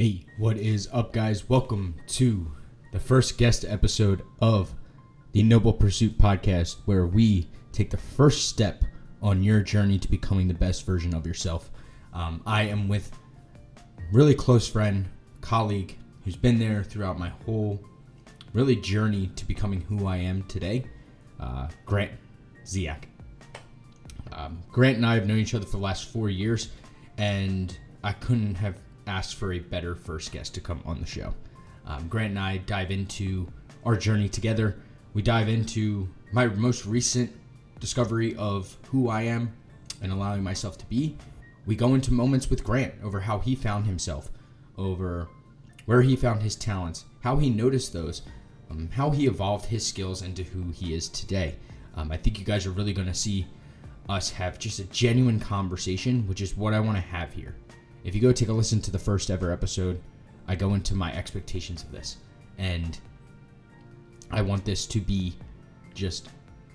Hey, what is up, guys? Welcome to the first guest episode of the Noble Pursuit podcast, where we take the first step on your journey to becoming the best version of yourself. Um, I am with really close friend, colleague, who's been there throughout my whole really journey to becoming who I am today, uh, Grant Dziak. Um, Grant and I have known each other for the last four years, and I couldn't have asked for a better first guest to come on the show. Um, Grant and I dive into our journey together. We dive into my most recent discovery of who I am and allowing myself to be. We go into moments with Grant over how he found himself, over where he found his talents, how he noticed those, um, how he evolved his skills into who he is today. Um, I think you guys are really going to see us have just a genuine conversation, which is what I want to have here. If you go take a listen to the first ever episode, I go into my expectations of this. And I want this to be just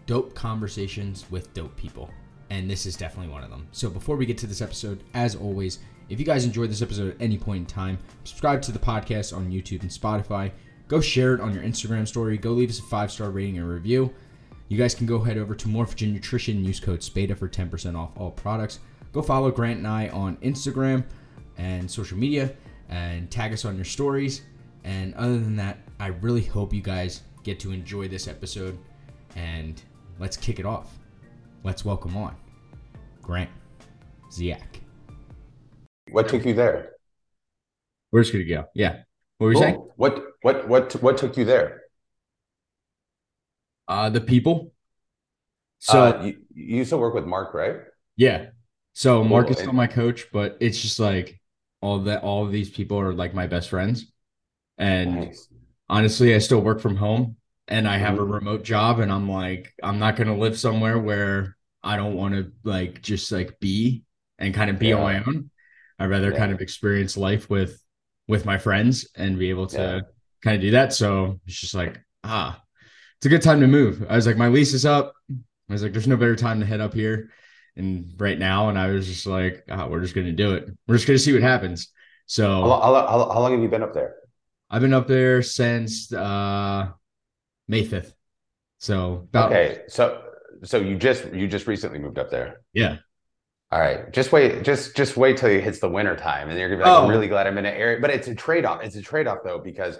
dope conversations with dope people. And this is definitely one of them. So before we get to this episode, as always, if you guys enjoyed this episode at any point in time, subscribe to the podcast on YouTube and Spotify. Go share it on your Instagram story. Go leave us a five star rating and review. You guys can go head over to Morphogen Nutrition use code SPADA for 10% off all products. Go follow Grant and I on Instagram and social media and tag us on your stories. And other than that, I really hope you guys get to enjoy this episode and let's kick it off. Let's welcome on Grant Dziak. What took you there? We're just gonna go. Yeah. What were you Cool. saying? What what what what took you there? Uh the people. So uh, you, you used to work with Mark, right? yeah. So Mark is still my coach, but it's just like all that all of these people are like my best friends. And Nice. honestly, I still work from home and I have a Mhm. remote job and I'm like I'm not going to live somewhere where I don't want to like just like be and kind of be on my own. I'd rather Yeah. kind of experience life with with my friends and be able to Yeah. kind of do that. So it's just like, ah, it's a good time to move. I was like, my lease is up. I was like, there's no better time to head up here and right now. And I was just like, ah, we're just gonna do it. We're just gonna see what happens. So How, how, how, how long have you been up there? I've been up there since uh May 5th. So about Okay, so so you just you just recently moved up there. yeah. All right, just wait, just just wait till it hits the winter time, and you're gonna be like, Oh. I'm really glad I'm in an area. But it's a trade off. It's a trade off though because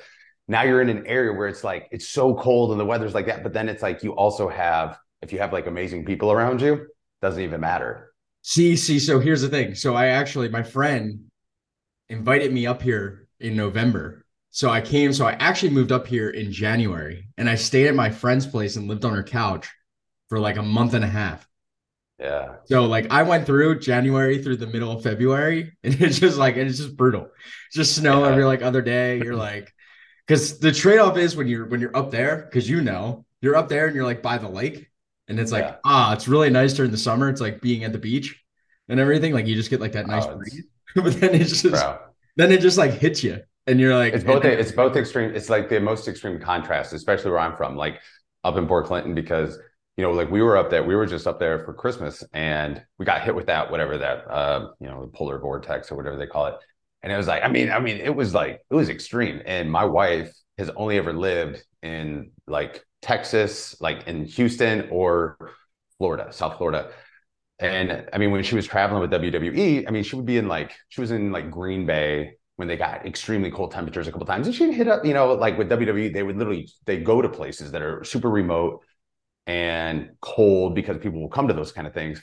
now you're in an area where it's like it's so cold and the weather's like that. But then it's like you also have if you have like amazing people around you, doesn't even matter. See, see, so here's the thing. So I actually my friend invited me up here in November. So I came, so I actually moved up here in January and I stayed at my friend's place and lived on her couch for like a month and a half. Yeah, So like I went through January through the middle of February and it's just like it's just brutal. It's just snow Yeah. every like other day. You're like because the trade-off is when you're when you're up there, because you know, you're up there and you're like by the lake, and it's like, Yeah. ah, it's really nice during the summer. It's like being at the beach and everything. Like you just get like that nice Oh, breeze. but then it's just bro. then it just like hits you. And you're like It's both it's both extreme. It's like the most extreme contrast, especially where I'm from, like up in Port Clinton, because you know, like we were up there, we were just up there for Christmas, and we got hit with that whatever that uh, you know, the polar vortex or whatever they call it, and it was like, I mean, I mean, it was like it was extreme. And my wife has only ever lived in like Texas, like in Houston or Florida, South Florida. And I mean, when she was traveling with WWE, I mean, she would be in like she was in like Green Bay when they got extremely cold temperatures a couple times, and she'd hit up, you know, like with WWE, they would literally they go to places that are super remote and cold because people will come to those kind of things.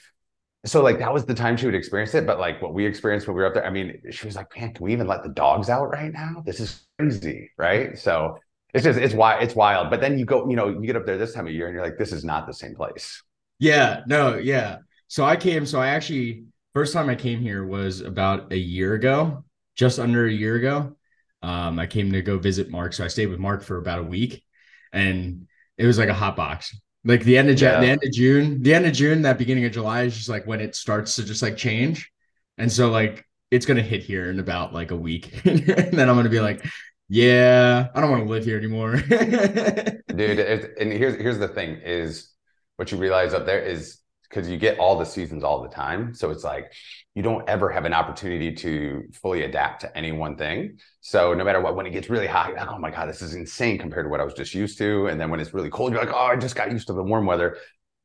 So like that was the time she would experience it. But like what we experienced when we were up there, I mean, she was like, "Man, can we even let the dogs out right now? This is crazy, right?" So it's just it's wild, it's wild. But then you go, you know, you get up there this time of year, and you're like, "This is not the same place." Yeah, no, yeah. So I came, so I actually first time I came here was about a year ago, just under a year ago. Um, I came to go visit Mark. So I stayed with Mark for about a week and it was like a hot box. Like the end of Yeah. the end of June, the end of June, that beginning of July is just like when it starts to just like change. And so like it's gonna hit here in about like a week. and then I'm gonna be like, yeah, I don't want to live here anymore. dude. And here's here's the thing: is what you realize up there is because you get all the seasons all the time. So it's like you don't ever have an opportunity to fully adapt to any one thing. So no matter what, when it gets really hot, like, oh my God, this is insane compared to what I was just used to. And then when it's really cold, you're like, oh, I just got used to the warm weather.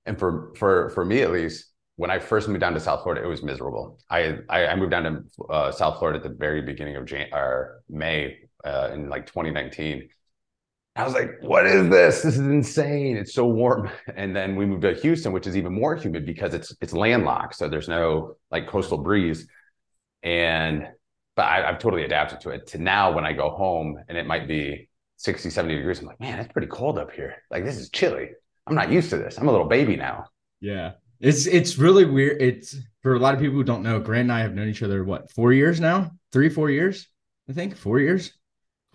And for for for me at least, when I first moved down to South Florida, it was miserable. I I, I moved down to uh, South Florida at the very beginning of Jan- or May uh, in like 2019. I was like, what is this? This is insane. It's so warm. And then we moved to Houston, which is even more humid because it's it's landlocked. So there's no like coastal breeze. And but I, have totally adapted to it. To now when I go home and it might be 60, 70 degrees, I'm like, man, it's pretty cold up here. Like this is chilly. I'm not used to this. I'm a little baby now. Yeah. It's it's really weird. It's for a lot of people who don't know, Grant and I have known each other what, four years now? Three, four years, I think. Four years.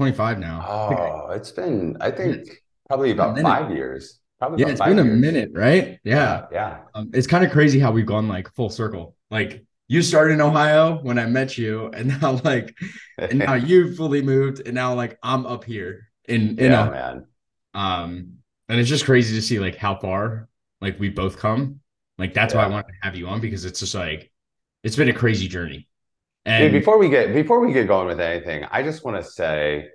25 now. Oh, it's been, I think, probably about five years. Probably yeah, it's been a years. minute, right? Yeah. Yeah. Um, it's kind of crazy how we've gone like full circle. Like you started in Ohio when I met you, and now like, and now you fully moved, and now like I'm up here in, in yeah, a, man. Um, and it's just crazy to see like how far like we both come. Like that's yeah. why I wanted to have you on because it's just like it's been a crazy journey. And Dude, before we get before we get going with anything, I just want to say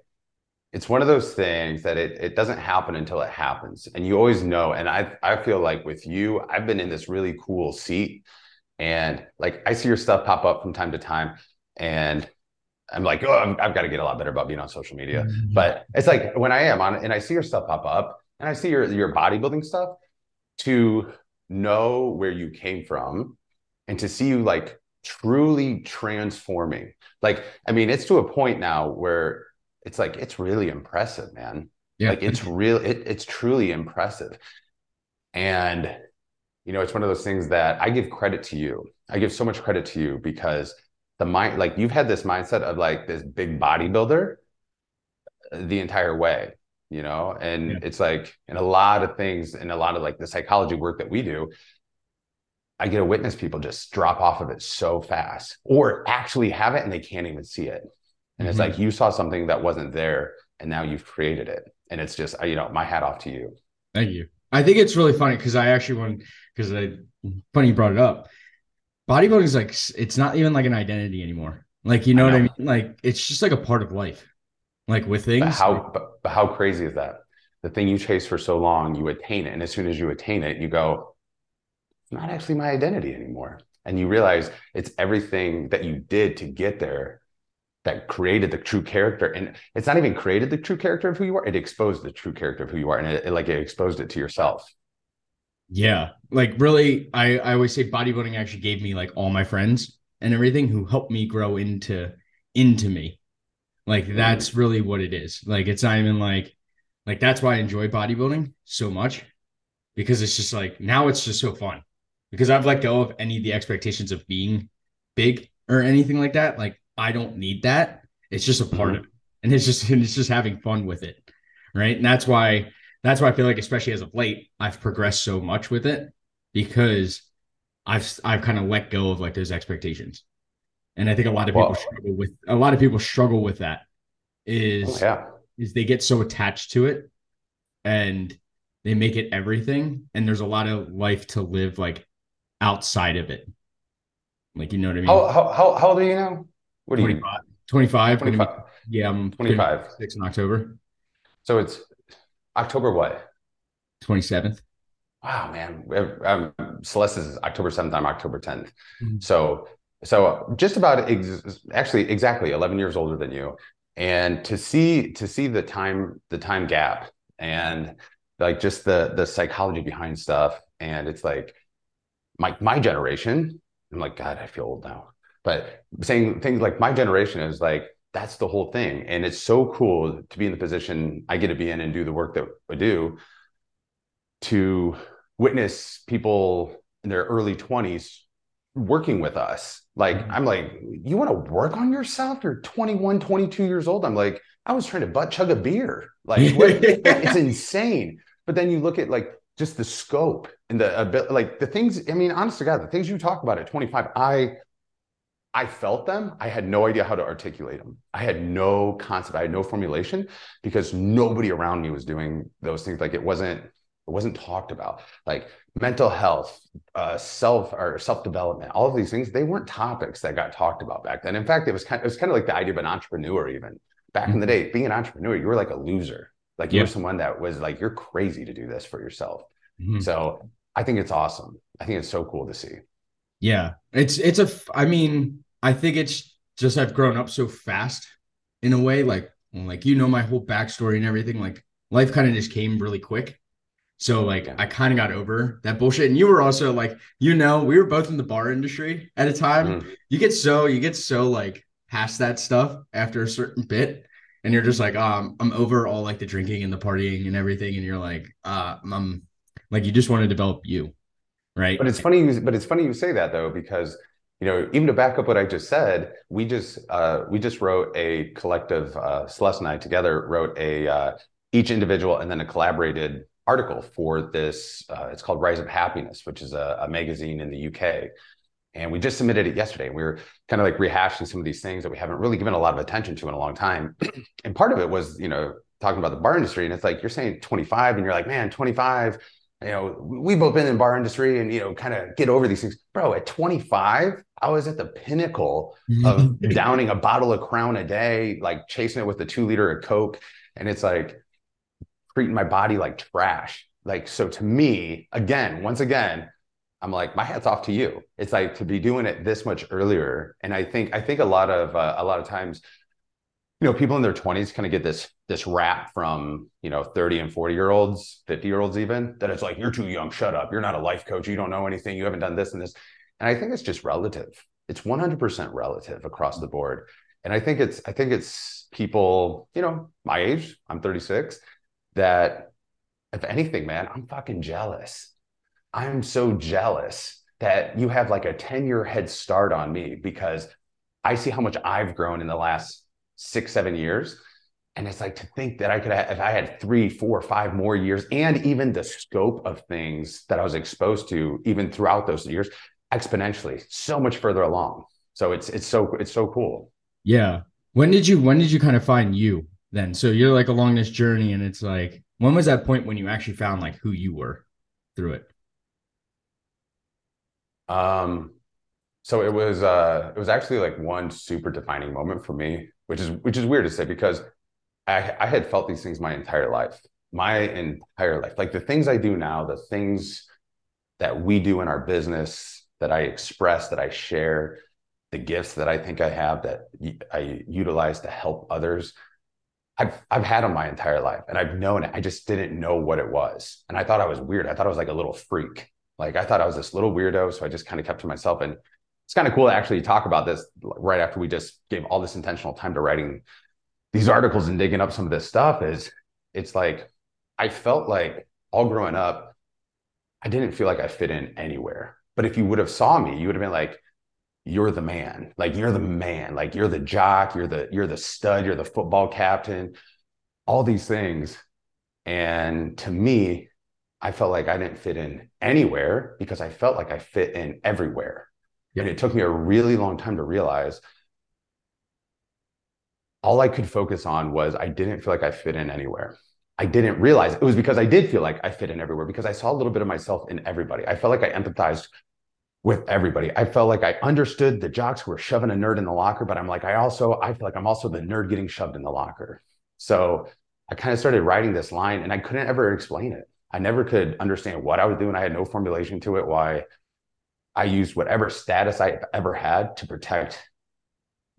it's one of those things that it it doesn't happen until it happens. And you always know. And I I feel like with you, I've been in this really cool seat. And like I see your stuff pop up from time to time. And I'm like, oh, i have got to get a lot better about being on social media. Mm-hmm. But it's like when I am on and I see your stuff pop up and I see your your bodybuilding stuff, to know where you came from and to see you like truly transforming. Like, I mean, it's to a point now where it's like it's really impressive, man. Yeah. Like it's real, it, it's truly impressive. And you know, it's one of those things that I give credit to you. I give so much credit to you because the mind, like you've had this mindset of like this big bodybuilder the entire way, you know, and yeah. it's like in a lot of things, in a lot of like the psychology work that we do, I get to witness people just drop off of it so fast or actually have it and they can't even see it. And mm-hmm. it's like you saw something that wasn't there and now you've created it. And it's just, you know, my hat off to you. Thank you. I think it's really funny because I actually want, because I, funny you brought it up. Bodybuilding is like, it's not even like an identity anymore. Like, you know, know. what I mean? Like, it's just like a part of life. Like with things. But how, but, but how crazy is that? The thing you chase for so long, you attain it. And as soon as you attain it, you go, not actually my identity anymore. And you realize it's everything that you did to get there that created the true character. And it's not even created the true character of who you are, it exposed the true character of who you are. And it, it like it exposed it to yourself. Yeah. Like really, I, I always say bodybuilding actually gave me like all my friends and everything who helped me grow into into me. Like mm-hmm. that's really what it is. Like it's not even like like that's why I enjoy bodybuilding so much because it's just like now it's just so fun because I've let go of any of the expectations of being big or anything like that. Like I don't need that. It's just a part mm-hmm. of it. And it's just and it's just having fun with it. Right. And that's why that's why I feel like, especially as of late, I've progressed so much with it because I've I've kind of let go of like those expectations. And I think a lot of people well, struggle with a lot of people struggle with that is oh, yeah. is they get so attached to it and they make it everything and there's a lot of life to live like outside of it. Like, you know what I mean? How, how, how, old are you now? What are 25, you? 25. 25. yeah, I'm 25. Six in October. So it's October what? 27th. Wow, man. Um, Celeste is October 7th. I'm October 10th. Mm-hmm. So, so just about ex- actually exactly 11 years older than you. And to see, to see the time, the time gap and like just the, the psychology behind stuff. And it's like, my my generation, I'm like, God, I feel old now. But saying things like my generation is like, that's the whole thing. And it's so cool to be in the position I get to be in and do the work that I do to witness people in their early 20s working with us. Like, mm-hmm. I'm like, you want to work on yourself? You're 21, 22 years old. I'm like, I was trying to butt chug a beer. Like, what, it's insane. But then you look at like just the scope and the ability, like the things i mean honest to god the things you talk about at 25 i i felt them i had no idea how to articulate them i had no concept i had no formulation because nobody around me was doing those things like it wasn't It wasn't talked about. Like mental health, uh, self or self development, all of these things, they weren't topics that got talked about back then. In fact, it was kind of, it was kind of like the idea of an entrepreneur. Even back mm-hmm. in the mm-hmm. day, being an entrepreneur, you were like a loser. Like you yep. were someone that was like, you're crazy to do this for yourself. Mm-hmm. So I think it's awesome. I think it's so cool to see. Yeah, it's it's a. I mean, I think it's just I've grown up so fast in a way. Like like you know my whole backstory and everything. Like life kind of just came really quick. So like I kind of got over that bullshit. And you were also like, you know, we were both in the bar industry at a time. Mm. You get so you get so like past that stuff after a certain bit. And you're just like, um, I'm over all like the drinking and the partying and everything. And you're like, uh, I'm like, you just want to develop you. Right. But it's funny, you, but it's funny you say that though, because you know, even to back up what I just said, we just uh, we just wrote a collective. Uh, Celeste and I together wrote a uh, each individual and then a collaborated article for this. Uh, it's called Rise of Happiness, which is a, a, magazine in the UK. And we just submitted it yesterday. We were kind of like rehashing some of these things that we haven't really given a lot of attention to in a long time. and part of it was, you know, talking about the bar industry. And it's like you're saying 25, and you're like, man, 25. You know, we've both been in bar industry and you know, kind of get over these things. Bro, at 25, I was at the pinnacle of downing a bottle of Crown a day, like chasing it with a two liter of Coke. And it's like, treating my body like trash. Like, so to me, again, once again, I'm like, my hat's off to you. It's like to be doing it this much earlier. And I think, I think a lot of, uh, a lot of times, you know, people in their 20s kind of get this, this rap from, you know, 30 and 40 year olds, 50 year olds, even that it's like, you're too young, shut up. You're not a life coach. You don't know anything. You haven't done this and this. And I think it's just relative. It's 100% relative across the board. And I think it's, I think it's people, you know, my age, I'm 36 that if anything, man, I'm fucking jealous. I'm so jealous that you have like a 10 year head start on me because I see how much I've grown in the last six, seven years. And it's like to think that I could have, if I had three, four, five more years, and even the scope of things that I was exposed to, even throughout those years, exponentially, so much further along. So it's it's so it's so cool. Yeah. When did you when did you kind of find you? then. So you're like along this journey, and it's like, when was that point when you actually found like who you were through it? Um, so it was uh, it was actually like one super defining moment for me, which is which is weird to say because I I had felt these things my entire life, my entire life. Like the things I do now, the things that we do in our business, that I express, that I share, the gifts that I think I have that I utilize to help others I've I've had them my entire life and I've known it. I just didn't know what it was. And I thought I was weird. I thought I was like a little freak. Like I thought I was this little weirdo. So I just kind of kept to myself. And it's kind of cool to actually talk about this right after we just gave all this intentional time to writing these articles and digging up some of this stuff is it's like I felt like all growing up, I didn't feel like I fit in anywhere. But if you would have saw me, you would have been like, you're the man. Like you're the man. Like you're the jock. You're the you're the stud. You're the football captain. All these things. And to me i felt like i didn't fit in anywhere because i felt like i fit in everywhere. And it took me a really long time to realize all i could focus on was i didn't feel like i fit in anywhere I didn't realize it was because I did feel like I fit in everywhere because I saw a little bit of myself in everybody. I felt like I empathized with everybody. I felt like I understood the jocks who were shoving a nerd in the locker, but I'm like, I also, I feel like I'm also the nerd getting shoved in the locker. So I kind of started writing this line and I couldn't ever explain it. I never could understand what I was doing. I had no formulation to it, why I used whatever status I ever had to protect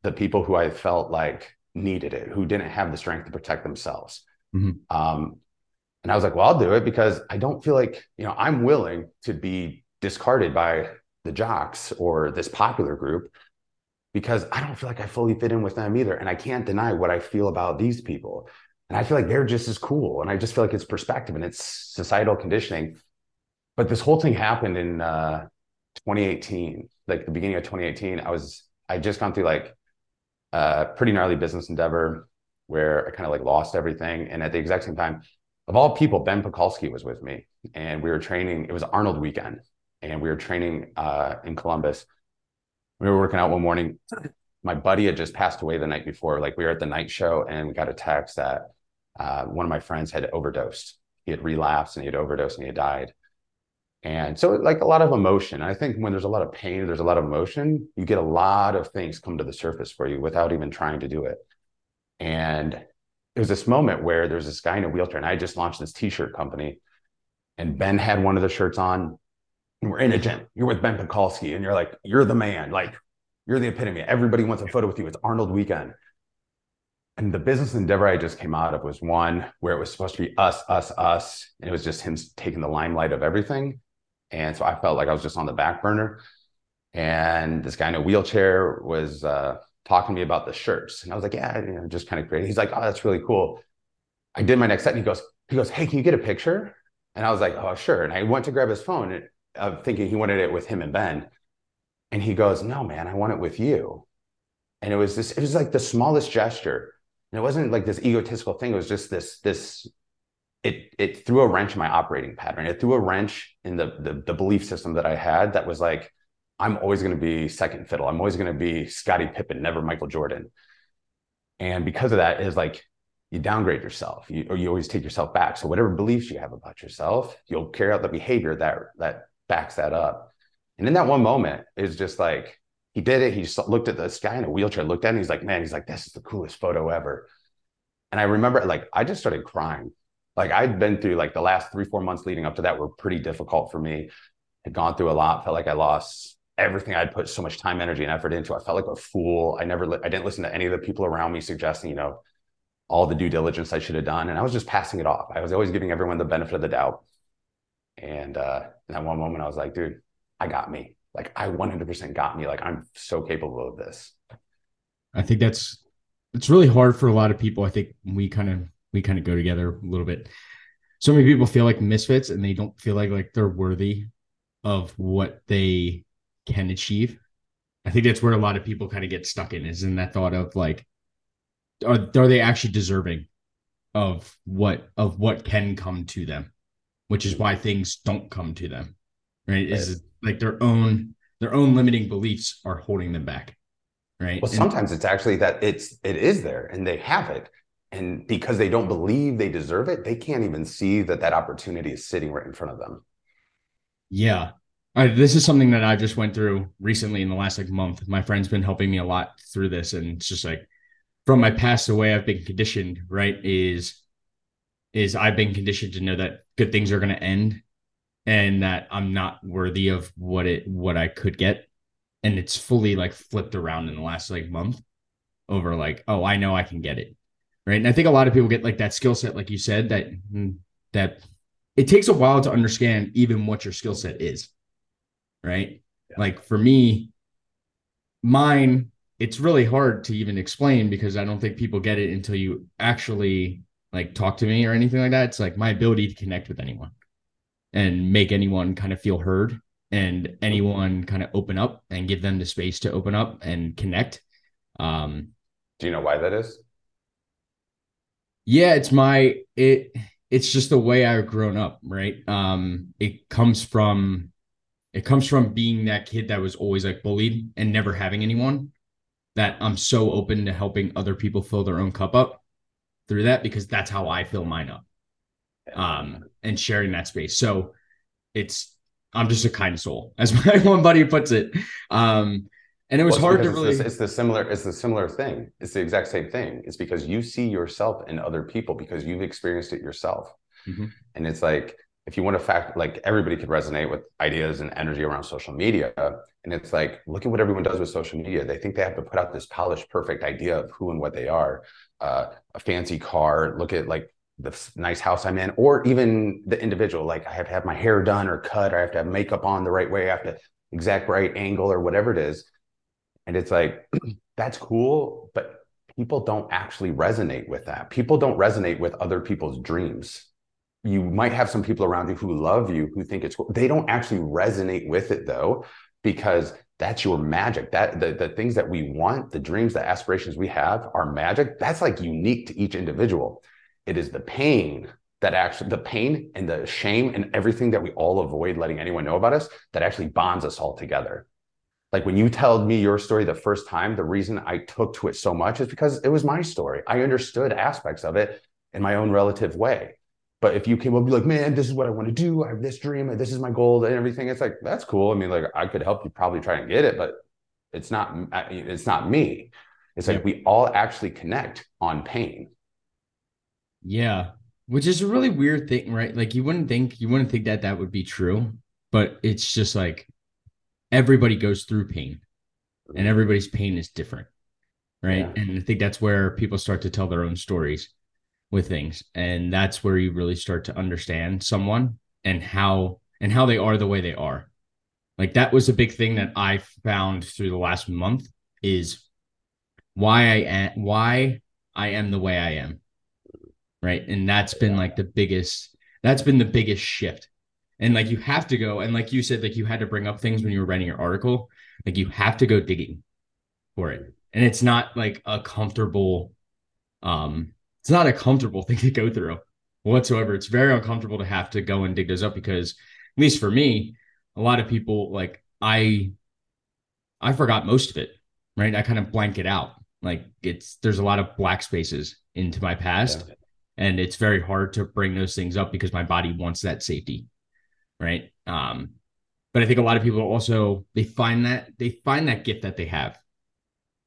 the people who I felt like needed it, who didn't have the strength to protect themselves. Mm-hmm. Um, and I was like, well, I'll do it because I don't feel like, you know, I'm willing to be discarded by the jocks or this popular group because I don't feel like I fully fit in with them either. And I can't deny what I feel about these people. And I feel like they're just as cool. And I just feel like it's perspective and it's societal conditioning. But this whole thing happened in uh, 2018, like the beginning of 2018. I was, I just gone through like a pretty gnarly business endeavor where I kind of like lost everything. And at the exact same time, of all people, Ben Pakulski was with me and we were training. It was Arnold weekend and we were training uh, in Columbus. We were working out one morning. My buddy had just passed away the night before. Like we were at the night show, and we got a text that uh, one of my friends had overdosed. he had relapsed and he had overdosed and he had died. And so, like a lot of emotion. I think when there's a lot of pain, there's a lot of emotion, you get a lot of things come to the surface for you without even trying to do it. And it was this moment where there's this guy in a wheelchair, and I just launched this t-shirt company, and Ben had one of the shirts on. And we're in a gym. You're with Ben Pakulski, and you're like, you're the man. Like, you're the epitome. Everybody wants a photo with you. It's Arnold weekend. And the business endeavor I just came out of was one where it was supposed to be us, us, us. And it was just him taking the limelight of everything. And so I felt like I was just on the back burner. And this guy in a wheelchair was uh, talking to me about the shirts. And I was like, yeah, you know, just kind of great. He's like, oh, that's really cool. I did my next set and he goes, he goes, hey, can you get a picture? And I was like, oh, sure. And I went to grab his phone, uh, thinking he wanted it with him and Ben. And he goes, no, man, I want it with you. And it was this, it was like the smallest gesture. And it wasn't like this egotistical thing. It was just this, this, it, it threw a wrench in my operating pattern. It threw a wrench in the, the, the belief system that I had that was like, I'm always going to be second fiddle. I'm always going to be Scottie Pippen, never Michael Jordan. And because of that, is like you downgrade yourself, you, or you always take yourself back. So whatever beliefs you have about yourself, you'll carry out the behavior that that backs that up. And in that one moment, it's just like he did it. He just looked at this guy in a wheelchair, looked at him. He's like, man, he's like, this is the coolest photo ever. And I remember, like, I just started crying. Like I'd been through like the last three, four months leading up to that were pretty difficult for me. Had gone through a lot. Felt like I lost everything I'd put so much time, energy, and effort into. I felt like a fool. I never, I didn't listen to any of the people around me suggesting, you know, all the due diligence I should have done, and I was just passing it off. I was always giving everyone the benefit of the doubt. And uh, in that one moment, I was like, dude, I got me. Like I 100% got me. Like I'm so capable of this. I think that's it's really hard for a lot of people. I think we kind of we kind of go together a little bit. So many people feel like misfits and they don't feel like like they're worthy of what they can achieve. I think that's where a lot of people kind of get stuck in is in that thought of like, are, are they actually deserving of what of what can come to them, which is why things don't come to them, right? Is like their own their own limiting beliefs are holding them back, right? Well, sometimes and, it's actually that it's it is there and they have it, and because they don't believe they deserve it, they can't even see that that opportunity is sitting right in front of them. Yeah, I, this is something that I just went through recently in the last like month. My friend's been helping me a lot through this, and it's just like from my past, the way I've been conditioned, right, is is I've been conditioned to know that good things are going to end, and that I'm not worthy of what it what I could get, and it's fully like flipped around in the last like month over like oh I know I can get it, right, and I think a lot of people get like that skill set, like you said, that that it takes a while to understand even what your skill set is right? Yeah. Like for me, mine, it's really hard to even explain because I don't think people get it until you actually like talk to me or anything like that. It's like my ability to connect with anyone and make anyone kind of feel heard and anyone kind of open up and give them the space to open up and connect. Um, Do you know why that is? Yeah, it's my it it's just the way I've grown up, right? Um, it comes from it comes from being that kid that was always like bullied and never having anyone that I'm so open to helping other people fill their own cup up through that because that's how I fill mine up. Um, and sharing that space. So it's I'm just a kind soul, as my one buddy puts it. Um, and it was well, hard to really. It's the, it's the similar. It's the similar thing. It's the exact same thing. It's because you see yourself in other people because you've experienced it yourself, mm-hmm. and it's like if you want to fact like everybody could resonate with ideas and energy around social media and it's like look at what everyone does with social media they think they have to put out this polished perfect idea of who and what they are uh, a fancy car look at like the nice house i'm in or even the individual like i have to have my hair done or cut or i have to have makeup on the right way i have to exact right angle or whatever it is and it's like that's cool but people don't actually resonate with that people don't resonate with other people's dreams you might have some people around you who love you who think it's cool. They don't actually resonate with it though, because that's your magic. That the, the things that we want, the dreams, the aspirations we have are magic. That's like unique to each individual. It is the pain that actually the pain and the shame and everything that we all avoid letting anyone know about us that actually bonds us all together. Like when you told me your story the first time, the reason I took to it so much is because it was my story. I understood aspects of it in my own relative way But if you came up, be like, man, this is what I want to do. I have this dream, and this is my goal, and everything. It's like that's cool. I mean, like I could help you probably try and get it, but it's not. It's not me. It's like yeah. we all actually connect on pain. Yeah, which is a really weird thing, right? Like you wouldn't think you wouldn't think that that would be true, but it's just like everybody goes through pain, and mm-hmm. everybody's pain is different, right? Yeah. And I think that's where people start to tell their own stories with things, and that's where you really start to understand someone and how and how they are the way they are. Like that was a big thing that I found through the last month is why I am why I am the way I am right and that's been like the biggest that's been the biggest shift and like you have to go and like you said like you had to bring up things when you were writing your article like you have to go digging for it. And it's not like a comfortable um it's not a comfortable thing to go through whatsoever. It's very uncomfortable to have to go and dig those up because at least for me a lot of people like i i forgot most of it right? I kind of blank it out. Like it's there's a lot of black spaces into my past yeah. and it's very hard to bring those things up because my body wants that safety right? Um but i think a lot of people also they find that they find that gift that they have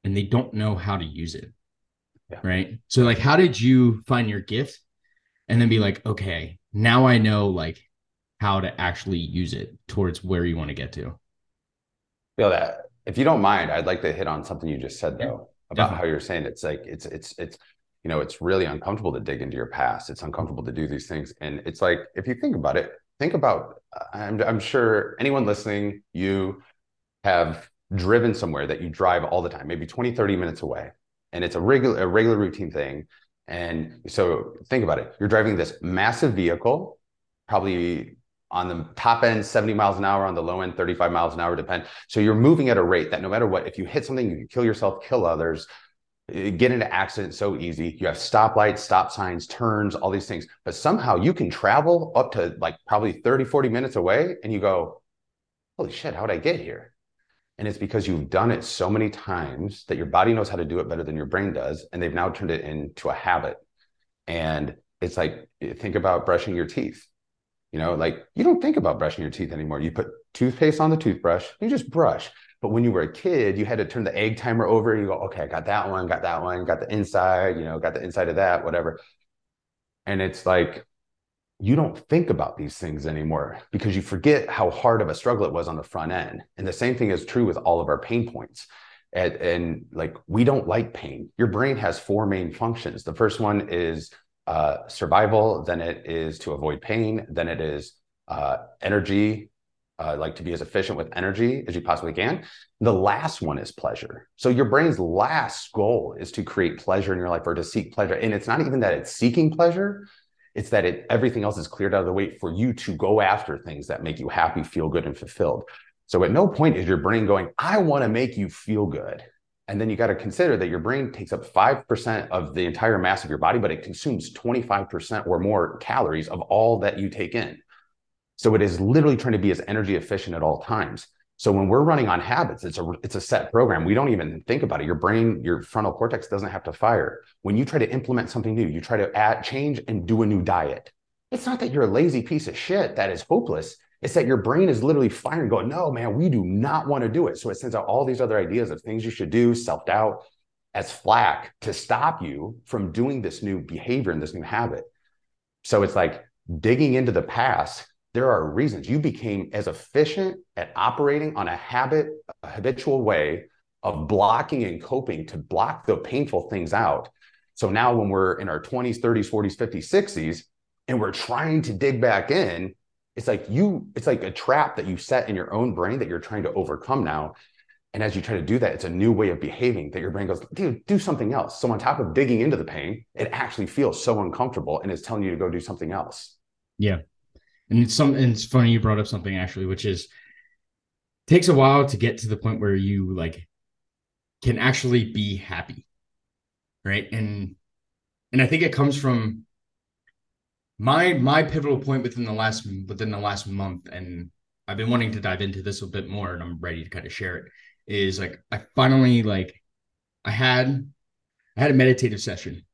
and they don't know how to use it yeah. right? So like how did you find your gift and then be like okay now i know like how to actually use it towards where you want to get to feel that. If you don't mind i'd like to hit on something you just said though about definitely. how you're saying it's like it's it's it's you know it's really uncomfortable to dig into your past. It's uncomfortable to do these things. And it's like if you think about it think about i'm, I'm sure anyone listening you have driven somewhere that you drive all the time maybe 20 30 minutes away and it's a regular a regular routine thing. And so think about it. You're driving this massive vehicle probably on the top end 70 miles an hour on the low end 35 miles an hour depend so you're moving at a rate that no matter what if you hit something you can kill yourself kill others get into accidents so easy. You have stoplights, stop signs, turns, all these things. But somehow you can travel up to like probably 30, 40 minutes away and you go, holy shit, how'd I get here? And it's because you've done it so many times that your body knows how to do it better than your brain does. And they've now turned it into a habit. And it's like, eh, think about brushing your teeth. You know, like you don't think about brushing your teeth anymore. You put toothpaste on the toothbrush, you just brush. But when you were a kid, you had to turn the egg timer over. You go, okay, I got that one, got that one, got the inside, you know, got the inside of that, whatever. And it's like, you don't think about these things anymore because you forget how hard of a struggle it was on the front end. And the same thing is true with all of our pain points. And, and like, we don't like pain. Your brain has four main functions. The first one is uh, survival, then it is to avoid pain, then it is uh, energy uh, like to be as efficient with energy as you possibly can. The last one is pleasure. So your brain's last goal is to create pleasure in your life or to seek pleasure. And it's not even that it's seeking pleasure. It's that it, everything else is cleared out of the way for you to go after things that make you happy, feel good, and fulfilled. So at no point is your brain going, I want to make you feel good. And then you got to consider that your brain takes up 5% of the entire mass of your body, but it consumes 25% or more calories of all that you take in. So it is literally trying to be as energy efficient at all times. So when we're running on habits, it's a it's a set program. We don't even think about it. Your brain, your frontal cortex doesn't have to fire. When you try to implement something new, you try to add change and do a new diet. It's not that you're a lazy piece of shit that is hopeless. It's that your brain is literally firing, going, no, man, we do not want to do it. So it sends out all these other ideas of things you should do, self-doubt, as flack to stop you from doing this new behavior and this new habit. So it's like digging into the past there are reasons you became as efficient at operating on a habit, a habitual way of blocking and coping to block the painful things out. So now when we're in our 20s, 30s, 40s, 50s, 60s, and we're trying to dig back in, it's like you, it's like a trap that you set in your own brain that you're trying to overcome now. And as you try to do that, it's a new way of behaving that your brain goes, dude, do something else. So on top of digging into the pain, it actually feels so uncomfortable and is telling you to go do something else. Yeah. And it's some and it's funny you brought up something actually, which is takes a while to get to the point where you like can actually be happy. Right. And and I think it comes from my my pivotal point within the last within the last month, and I've been wanting to dive into this a bit more, and I'm ready to kind of share it. Is like I finally like I had I had a meditative session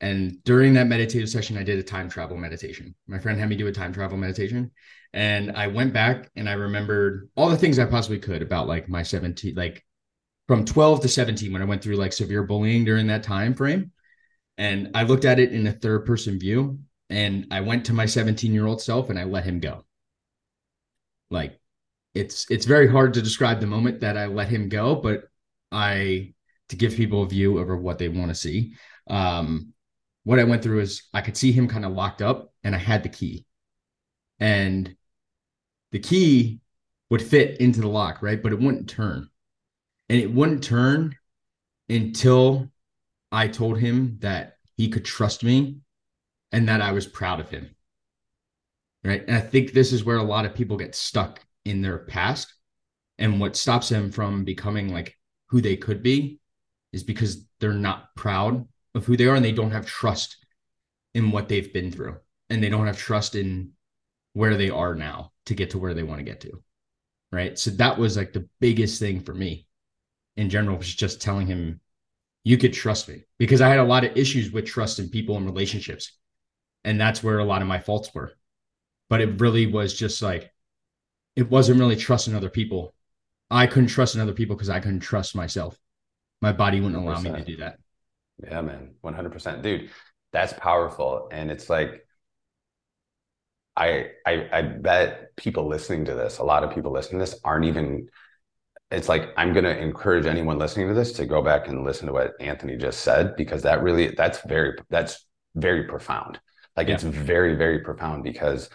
And during that meditative session, I did a time travel meditation. My friend had me do a time travel meditation. And I went back and I remembered all the things I possibly could about like my 17, like from 12 to 17 when I went through like severe bullying during that time frame. And I looked at it in a third person view and I went to my 17 year old self and I let him go. Like it's it's very hard to describe the moment that I let him go, but I to give people a view over what they want to see. Um, what I went through is I could see him kind of locked up and I had the key. And the key would fit into the lock, right? But it wouldn't turn. And it wouldn't turn until I told him that he could trust me and that I was proud of him. Right. And I think this is where a lot of people get stuck in their past. And what stops them from becoming like who they could be is because they're not proud of who they are and they don't have trust in what they've been through. And they don't have trust in where they are now to get to where they want to get to. Right. So that was like the biggest thing for me in general was just telling him, you could trust me because I had a lot of issues with trust in people and relationships. And that's where a lot of my faults were. But it really was just like, it wasn't really trusting other people. I couldn't trust in other people because I couldn't trust myself. My body wouldn't allow 100%. me to do that. Yeah, man. 100%. Dude, that's powerful. And it's like, I, I I bet people listening to this, a lot of people listening to this aren't even it's like I'm going to encourage anyone listening to this to go back and listen to what Anthony just said because that really that's very that's very profound. Like yeah. it's very very profound because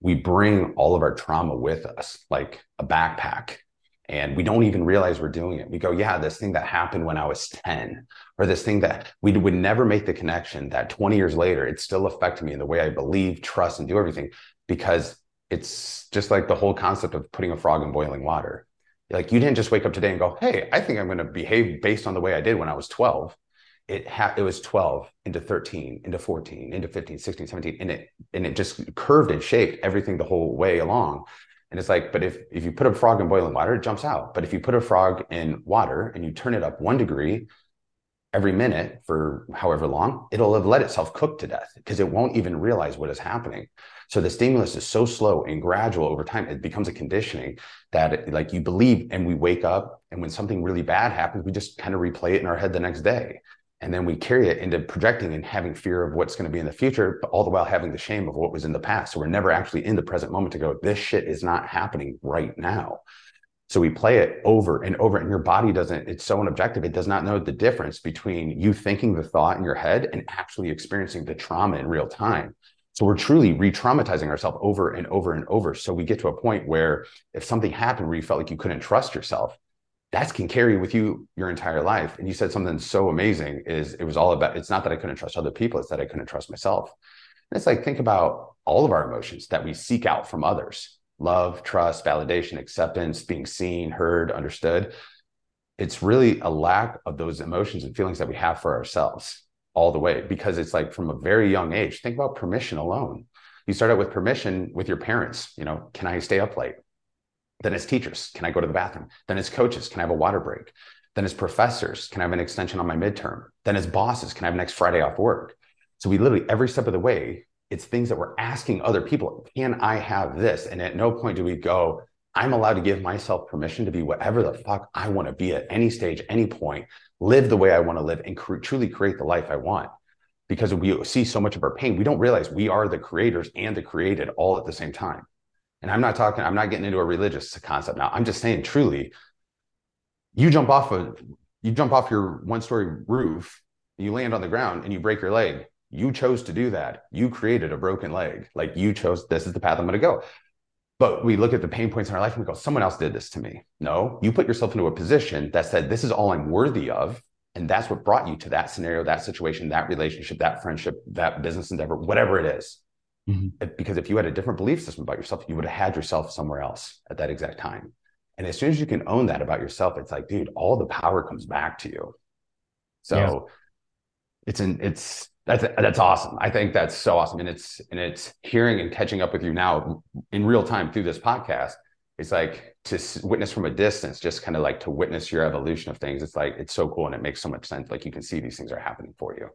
we bring all of our trauma with us like a backpack and we don't even realize we're doing it. We go, yeah, this thing that happened when I was 10, or this thing that we would never make the connection that 20 years later, it still affected me in the way I believe, trust, and do everything because it's just like the whole concept of putting a frog in boiling water. Like you didn't just wake up today and go, hey, I think I'm going to behave based on the way I did when I was 12. It ha- it was 12 into 13 into 14 into 15 16 17 and it and it just curved and shaped everything the whole way along and it's like, but if if you put a frog in boiling water, it jumps out. But if you put a frog in water and you turn it up one degree every minute for however long, it'll have let itself cook to death because it won't even realize what is happening. So the stimulus is so slow and gradual over time, it becomes a conditioning that it, like you believe and we wake up and when something really bad happens, we just kind of replay it in our head the next day and then we carry it into projecting and having fear of what's going to be in the future but all the while having the shame of what was in the past. So we're never actually in the present moment to go this shit is not happening right now. So we play it over and over and your body doesn't it's so unobjective it does not know the difference between you thinking the thought in your head and actually experiencing the trauma in real time. So we're truly re-traumatizing ourselves over and over and over. So we get to a point where if something happened where you felt like you couldn't trust yourself that can carry with you your entire life. And you said something so amazing is it was all about, it's not that I couldn't trust other people, it's that I couldn't trust myself. And it's like, think about all of our emotions that we seek out from others love, trust, validation, acceptance, being seen, heard, understood. It's really a lack of those emotions and feelings that we have for ourselves all the way because it's like from a very young age. Think about permission alone. You start out with permission with your parents. You know, can I stay up late? Then as teachers, can I go to the bathroom? Then as coaches, can I have a water break? Then as professors, can I have an extension on my midterm? Then as bosses, can I have next Friday off work? So we literally every step of the way, it's things that we're asking other people, can I have this? And at no point do we go, I'm allowed to give myself permission to be whatever the fuck I want to be at any stage, any point, live the way I want to live and cr- truly create the life I want. Because we see so much of our pain, we don't realize we are the creators and the created all at the same time. And I'm not talking, I'm not getting into a religious concept now. I'm just saying truly, you jump off a you jump off your one story roof, you land on the ground and you break your leg. You chose to do that. You created a broken leg. Like you chose this is the path I'm going to go. But we look at the pain points in our life and we go, someone else did this to me. No, you put yourself into a position that said, this is all I'm worthy of. And that's what brought you to that scenario, that situation, that relationship, that friendship, that business endeavor, whatever it is. Mm-hmm. Because if you had a different belief system about yourself, you would have had yourself somewhere else at that exact time. And as soon as you can own that about yourself, it's like, dude, all the power comes back to you. So yeah. it's an it's that's that's awesome. I think that's so awesome. And it's and it's hearing and catching up with you now in real time through this podcast. It's like to witness from a distance, just kind of like to witness your evolution of things. It's like it's so cool and it makes so much sense. Like you can see these things are happening for you.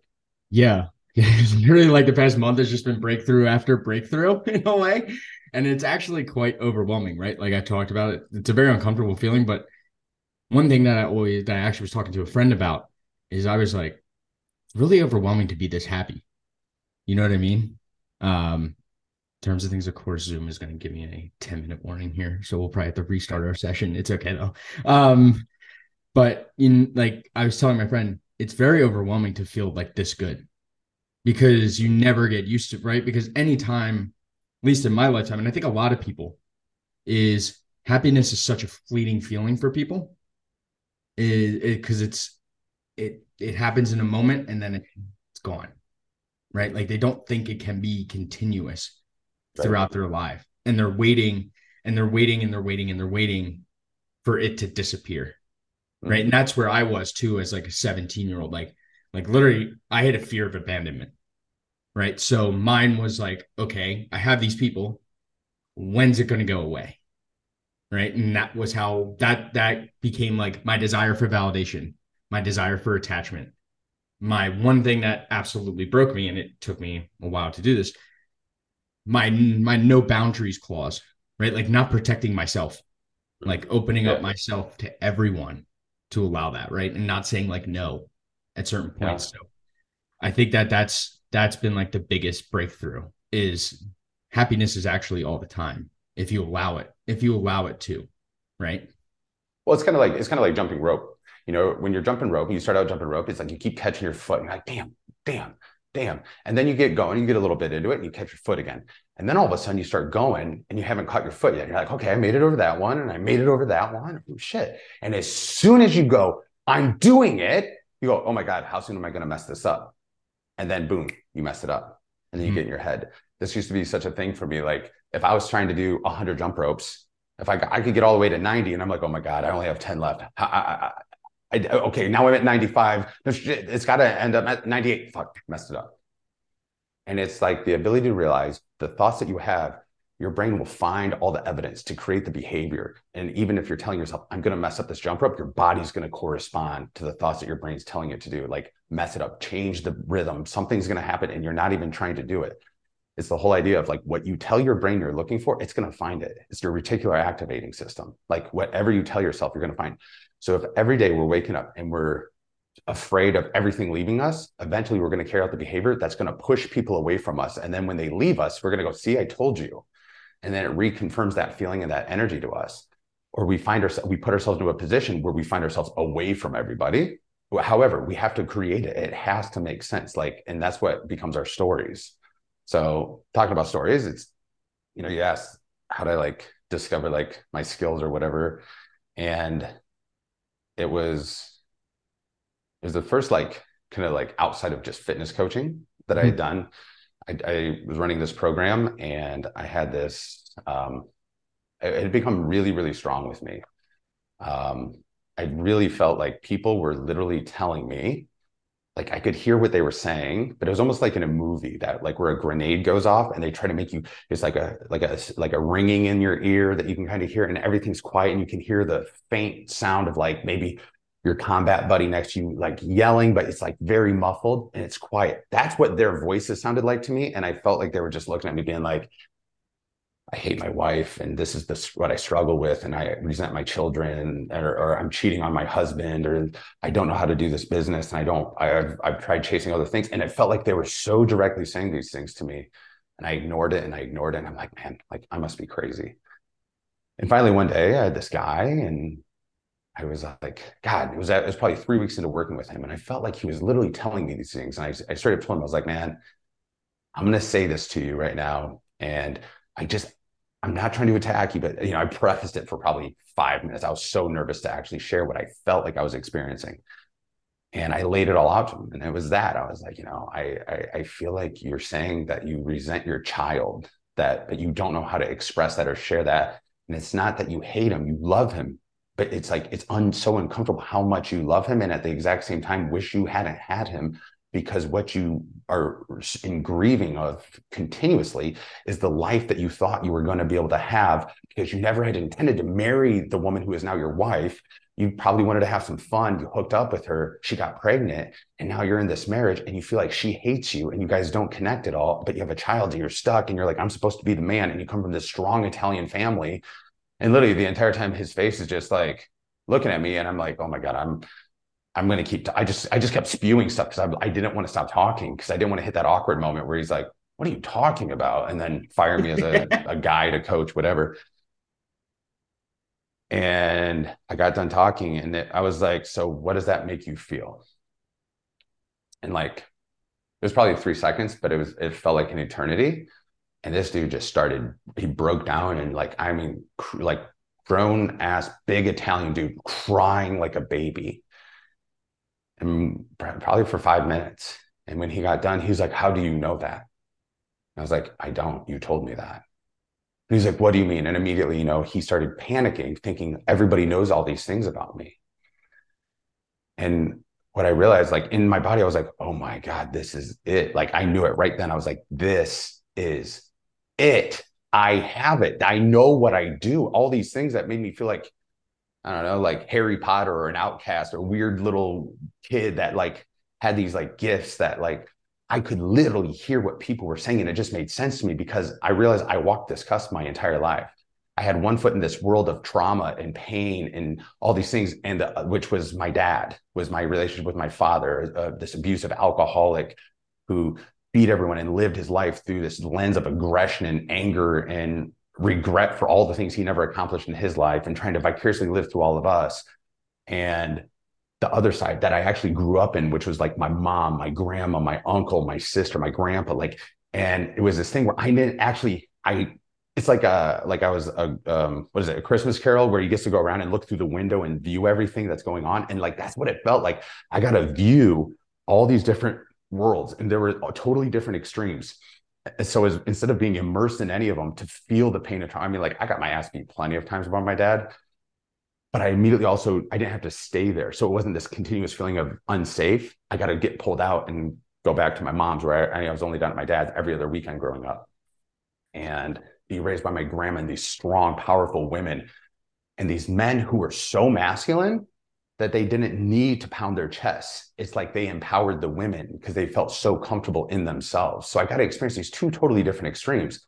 Yeah. It's really like the past month has just been breakthrough after breakthrough in a way. And it's actually quite overwhelming, right? Like I talked about it. It's a very uncomfortable feeling. But one thing that I always that I actually was talking to a friend about is I was like, really overwhelming to be this happy. You know what I mean? Um, in terms of things, of course, Zoom is going to give me a 10 minute warning here. So we'll probably have to restart our session. It's okay though. Um, but in like I was telling my friend, it's very overwhelming to feel like this good because you never get used to right because anytime at least in my lifetime and i think a lot of people is happiness is such a fleeting feeling for people because it, it's it it happens in a moment and then it, it's gone right like they don't think it can be continuous right. throughout their life and they're waiting and they're waiting and they're waiting and they're waiting for it to disappear mm-hmm. right and that's where i was too as like a 17 year old like like literally, I had a fear of abandonment. Right. So mine was like, okay, I have these people. When's it going to go away? Right. And that was how that that became like my desire for validation, my desire for attachment. My one thing that absolutely broke me, and it took me a while to do this, my my no boundaries clause, right? Like not protecting myself, like opening yeah. up myself to everyone to allow that, right? And not saying like no at certain points. Yeah. So I think that that's that's been like the biggest breakthrough is happiness is actually all the time if you allow it if you allow it to right? Well it's kind of like it's kind of like jumping rope. You know when you're jumping rope and you start out jumping rope it's like you keep catching your foot and you're like damn damn damn. And then you get going you get a little bit into it and you catch your foot again. And then all of a sudden you start going and you haven't caught your foot yet. You're like okay i made it over that one and i made it over that one. Oh, shit. And as soon as you go i'm doing it you go, oh my God, how soon am I going to mess this up? And then boom, you mess it up. And then you mm-hmm. get in your head. This used to be such a thing for me. Like if I was trying to do 100 jump ropes, if I, I could get all the way to 90 and I'm like, oh my God, I only have 10 left. I, I, I, okay, now I'm at 95. It's got to end up at 98. Fuck, messed it up. And it's like the ability to realize the thoughts that you have your brain will find all the evidence to create the behavior. And even if you're telling yourself, I'm going to mess up this jump rope, your body's going to correspond to the thoughts that your brain's telling it to do. Like mess it up, change the rhythm. Something's going to happen and you're not even trying to do it. It's the whole idea of like what you tell your brain you're looking for, it's going to find it. It's your reticular activating system. Like whatever you tell yourself, you're going to find. So if every day we're waking up and we're afraid of everything leaving us, eventually we're going to carry out the behavior that's going to push people away from us. And then when they leave us, we're going to go, see, I told you and then it reconfirms that feeling and that energy to us or we find ourselves we put ourselves into a position where we find ourselves away from everybody. However we have to create it. It has to make sense like and that's what becomes our stories. So talking about stories it's you know you ask how did i like discover like my skills or whatever? And it was it was the first like kind of like outside of just fitness coaching that i had mm-hmm. done I, I, was running this program and I had this, um, it had become really, really strong with me. Um, I really felt like people were literally telling me, like I could hear what they were saying, but it was almost like in a movie that like where a grenade goes off and they try to make you it's like a like a like a ringing in your ear that you can kind of hear and everything's quiet and you can hear the faint sound of like maybe your combat buddy next to you like yelling, but it's like very muffled and it's quiet. That's what their voices sounded like to me. And I felt like they were just looking at me being like, I hate my wife and this is this what I struggle with and I resent my children or, or, I'm cheating on my husband or I don't know how to do this business and I don't I've I've tried chasing other things and it felt like they were so directly saying these things to me and I ignored it and I ignored it and I'm like man like I must be crazy. And finally one day I had this guy and I was like, God, it was, it was probably three weeks into working with him. And I felt like he was literally telling me these things. And I, I started telling him, I was like, man, I'm going to say this to you right now. And I just, I'm not trying to attack you, but you know, I prefaced it for probably five minutes. I was so nervous to actually share what I felt like I was experiencing. And I laid it all out to him. And it was that I was like, you know, I, I, I feel like you're saying that you resent your child, that, but you don't know how to express that or share that. And it's not that you hate him, you love him, but it's like it's un, so uncomfortable how much you love him and at the exact same time wish you hadn't had him because what you are in grieving of continuously is the life that you thought you were going to be able to have because you never had intended to marry the woman who is now your wife you probably wanted to have some fun. You hooked up with her. She got pregnant. And now you're in this marriage and you feel like she hates you and you guys don't connect at all, but you have a child and you're stuck and you're like, I'm supposed to be the man. And you come from this strong Italian family. And literally the entire time his face is just like looking at me. And I'm like, oh my God, I'm, I'm going to keep, t- I just, I just kept spewing stuff because I, I didn't want to stop talking because I didn't want to hit that awkward moment where he's like, what are you talking about? And then fire me as a, guide, a coach, whatever. And I got done talking and it, I was like, so what does that make you feel? And like, it was probably three seconds, but it was, it felt like an eternity. And this dude just started, he broke down and like, I mean, cr- like grown ass big Italian dude crying like a baby. And probably for five minutes. And when he got done, he was like, How do you know that? I was like, I don't. You told me that. And he's like, What do you mean? And immediately, you know, he started panicking, thinking everybody knows all these things about me. And what I realized, like in my body, I was like, Oh my God, this is it. Like I knew it right then. I was like, This is it. I have it. I know what I do. All these things that made me feel like, I don't know, like Harry Potter or an outcast or weird little kid that like had these like gifts that like I could literally hear what people were saying. And it just made sense to me because I realized I walked this cusp my entire life. I had one foot in this world of trauma and pain and all these things, and uh, which was my dad, was my relationship with my father, uh, this abusive alcoholic who beat everyone and lived his life through this lens of aggression and anger and regret for all the things he never accomplished in his life and trying to vicariously live through all of us. And the other side that I actually grew up in, which was like my mom, my grandma, my uncle, my sister, my grandpa, like, and it was this thing where I didn't actually, I, it's like a, like I was a, um, what is it, a Christmas Carol where he gets to go around and look through the window and view everything that's going on. And like, that's what it felt like. I got to view all these different worlds and there were uh, totally different extremes. So as, instead of being immersed in any of them to feel the pain of trauma, I mean, like I got my ass beat plenty of times by my dad, but I immediately also I didn't have to stay there, so it wasn't this continuous feeling of unsafe. I got to get pulled out and go back to my mom's, where I, I was only down at my dad's every other weekend growing up, and be raised by my grandma and these strong, powerful women, and these men who were so masculine that they didn't need to pound their chests. It's like they empowered the women because they felt so comfortable in themselves. So I got to experience these two totally different extremes.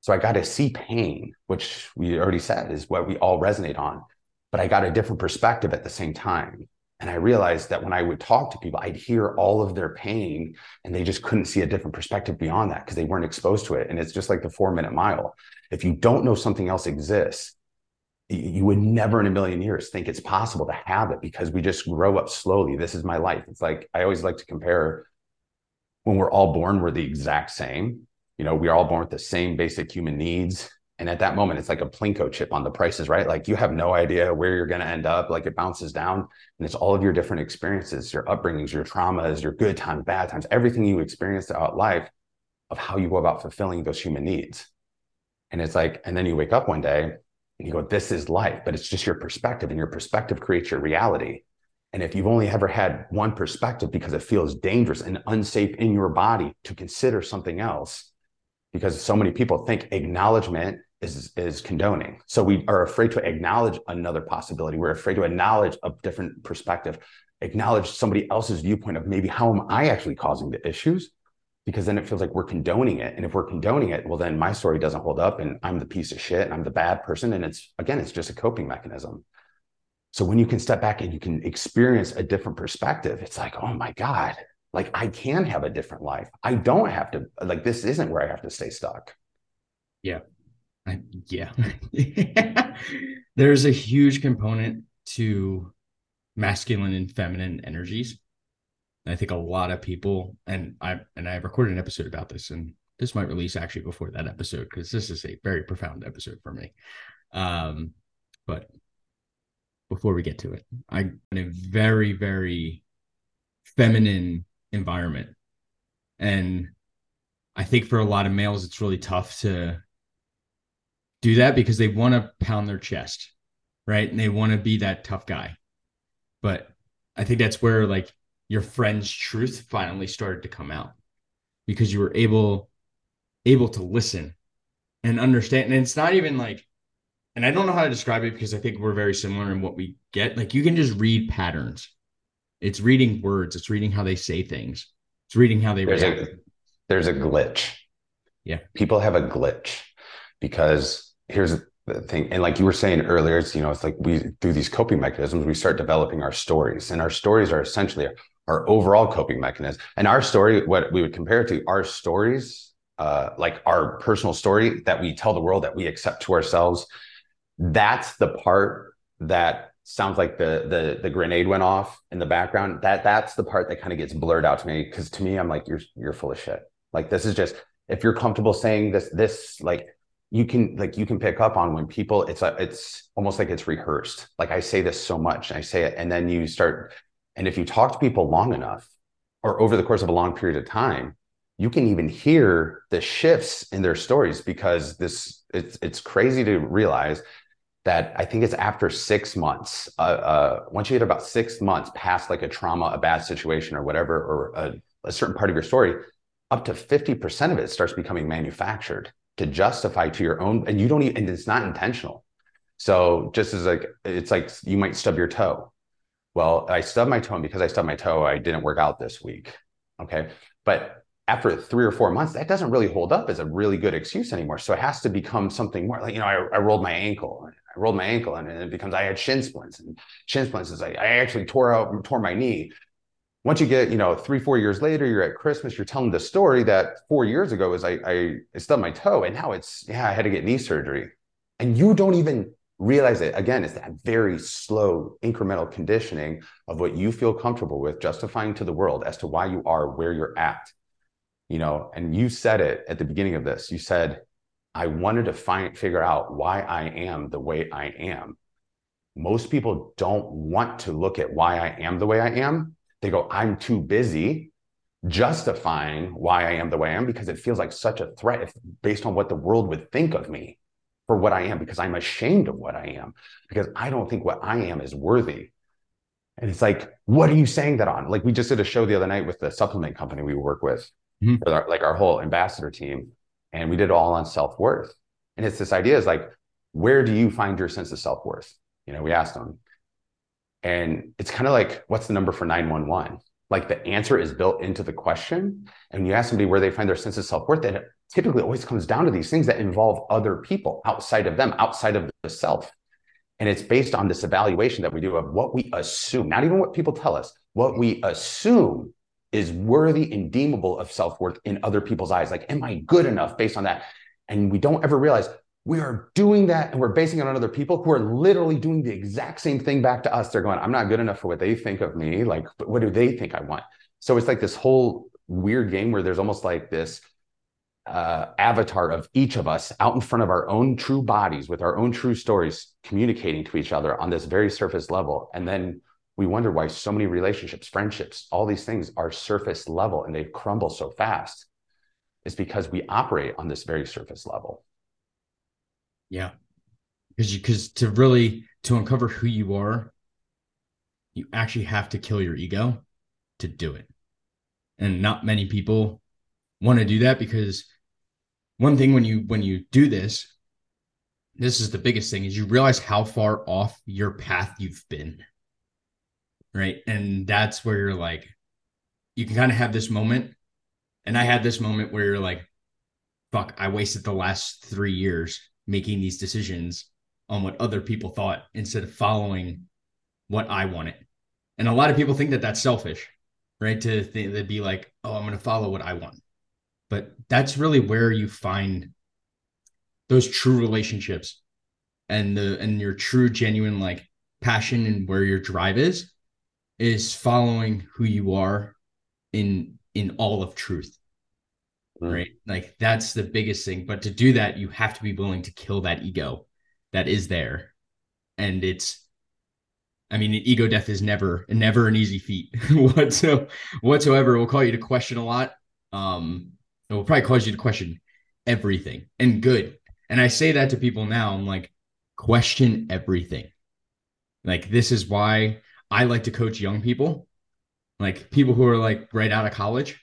So I got to see pain, which we already said is what we all resonate on but I got a different perspective at the same time. And I realized that when I would talk to people, I'd hear all of their pain and they just couldn't see a different perspective beyond that because they weren't exposed to it. And it's just like the four minute mile. If you don't know something else exists, you would never in a million years think it's possible to have it because we just grow up slowly. This is my life. It's like I always like to compare when we're all born, we're the exact same. You know, we're all born with the same basic human needs and at that moment, it's like a Plinko chip on the prices, right? Like you have no idea where you're going to end up. Like it bounces down and it's all of your different experiences, your upbringings, your traumas, your good times, bad times, everything you experience throughout life of how you go about fulfilling those human needs. And it's like, and then you wake up one day and you go, this is life, but it's just your perspective and your perspective creates your reality. And if you've only ever had one perspective because it feels dangerous and unsafe in your body to consider something else, because so many people think acknowledgement is is condoning. So we are afraid to acknowledge another possibility. We're afraid to acknowledge a different perspective, acknowledge somebody else's viewpoint of maybe how am I actually causing the issues? Because then it feels like we're condoning it. And if we're condoning it, well, then my story doesn't hold up and I'm the piece of shit and I'm the bad person. And it's again, it's just a coping mechanism. So when you can step back and you can experience a different perspective, it's like, oh my God, like I can have a different life. I don't have to, like, this isn't where I have to stay stuck. Yeah. I, yeah. There's a huge component to masculine and feminine energies. I think a lot of people, and I and I recorded an episode about this, and this might release actually before that episode because this is a very profound episode for me. Um, but before we get to it, I'm in a very, very feminine environment. And I think for a lot of males, it's really tough to do that because they want to pound their chest, right? And they want to be that tough guy. But I think that's where like your friend's truth finally started to come out because you were able able to listen and understand and it's not even like and I don't know how to describe it because I think we're very similar in what we get. Like you can just read patterns. It's reading words, it's reading how they say things. It's reading how they there's react. a there's a glitch. Yeah. People have a glitch because here's the thing. And like you were saying earlier, it's you know, it's like we through these coping mechanisms, we start developing our stories. And our stories are essentially our overall coping mechanism. And our story, what we would compare to, our stories, uh, like our personal story that we tell the world that we accept to ourselves, that's the part that sounds like the the the grenade went off in the background. That that's the part that kind of gets blurred out to me because to me, I'm like, you're you're full of shit. Like this is just if you're comfortable saying this this like you can like you can pick up on when people it's a, it's almost like it's rehearsed. Like I say this so much, and I say it, and then you start, and if you talk to people long enough, or over the course of a long period of time, you can even hear the shifts in their stories because this it's it's crazy to realize that I think it's after six months. Uh, uh, once you get about six months past like a trauma, a bad situation, or whatever, or a, a certain part of your story, up to 50% of it starts becoming manufactured to justify to your own, and you don't even, and it's not intentional. So just as like, it's like you might stub your toe. Well, I stubbed my toe, and because I stubbed my toe, I didn't work out this week. Okay. But after three or four months, that doesn't really hold up as a really good excuse anymore. So it has to become something more like, you know, I, I rolled my ankle. I rolled my ankle and then it becomes I had shin splints and shin splints is like I actually tore out tore my knee. Once you get, you know, three, four years later, you're at Christmas, you're telling the story that four years ago is I, I, I stubbed my toe and now it's, yeah, I had to get knee surgery. And you don't even realize it. Again, it's that very slow incremental conditioning of what you feel comfortable with justifying to the world as to why you are where you're at. You know, and you said it at the beginning of this. You said, I wanted to find figure out why I am the way I am. Most people don't want to look at why I am the way I am. They go, I'm too busy justifying why I am the way I am because it feels like such a threat based on what the world would think of me for what I am because I'm ashamed of what I am because I don't think what I am is worthy. And it's like, what are you saying that on? Like we just did a show the other night with the supplement company we work with, mm-hmm. our, like our whole ambassador team and we did it all on self-worth and it's this idea is like where do you find your sense of self-worth you know we asked them and it's kind of like what's the number for 911 like the answer is built into the question and you ask somebody where they find their sense of self-worth then it typically always comes down to these things that involve other people outside of them outside of the self and it's based on this evaluation that we do of what we assume not even what people tell us what we assume is worthy and deemable of self-worth in other people's eyes. Like, am I good enough based on that? And we don't ever realize we are doing that and we're basing it on other people who are literally doing the exact same thing back to us. They're going, I'm not good enough for what they think of me. Like, but what do they think I want? So it's like this whole weird game where there's almost like this uh, avatar of each of us out in front of our own true bodies with our own true stories communicating to each other on this very surface level. And then we wonder why so many relationships, friendships, all these things are surface level and they crumble so fast. It's because we operate on this very surface level. Yeah. Because you because to really to uncover who you are, you actually have to kill your ego to do it. And not many people want to do that because one thing when you when you do this, this is the biggest thing is you realize how far off your path you've been right? And that's where you're like, you can kind of have this moment. And I had this moment where you're like, fuck, I wasted the last three years making these decisions on what other people thought instead of following what I wanted. And a lot of people think that that's selfish, right? To think they'd be like, oh, I'm going to follow what I want. But that's really where you find those true relationships and the and your true genuine like passion and where your drive is is following who you are in in all of truth mm. right? Like that's the biggest thing. But to do that you have to be willing to kill that ego that is there. And it's i mean ego death is never never an easy feat whatsoever whatsoever. It will call you to question a lot. Um it will probably cause you to question everything and good. And i say that to people now i'm like question everything. Like this is why I like to coach young people. Like people who are like right out of college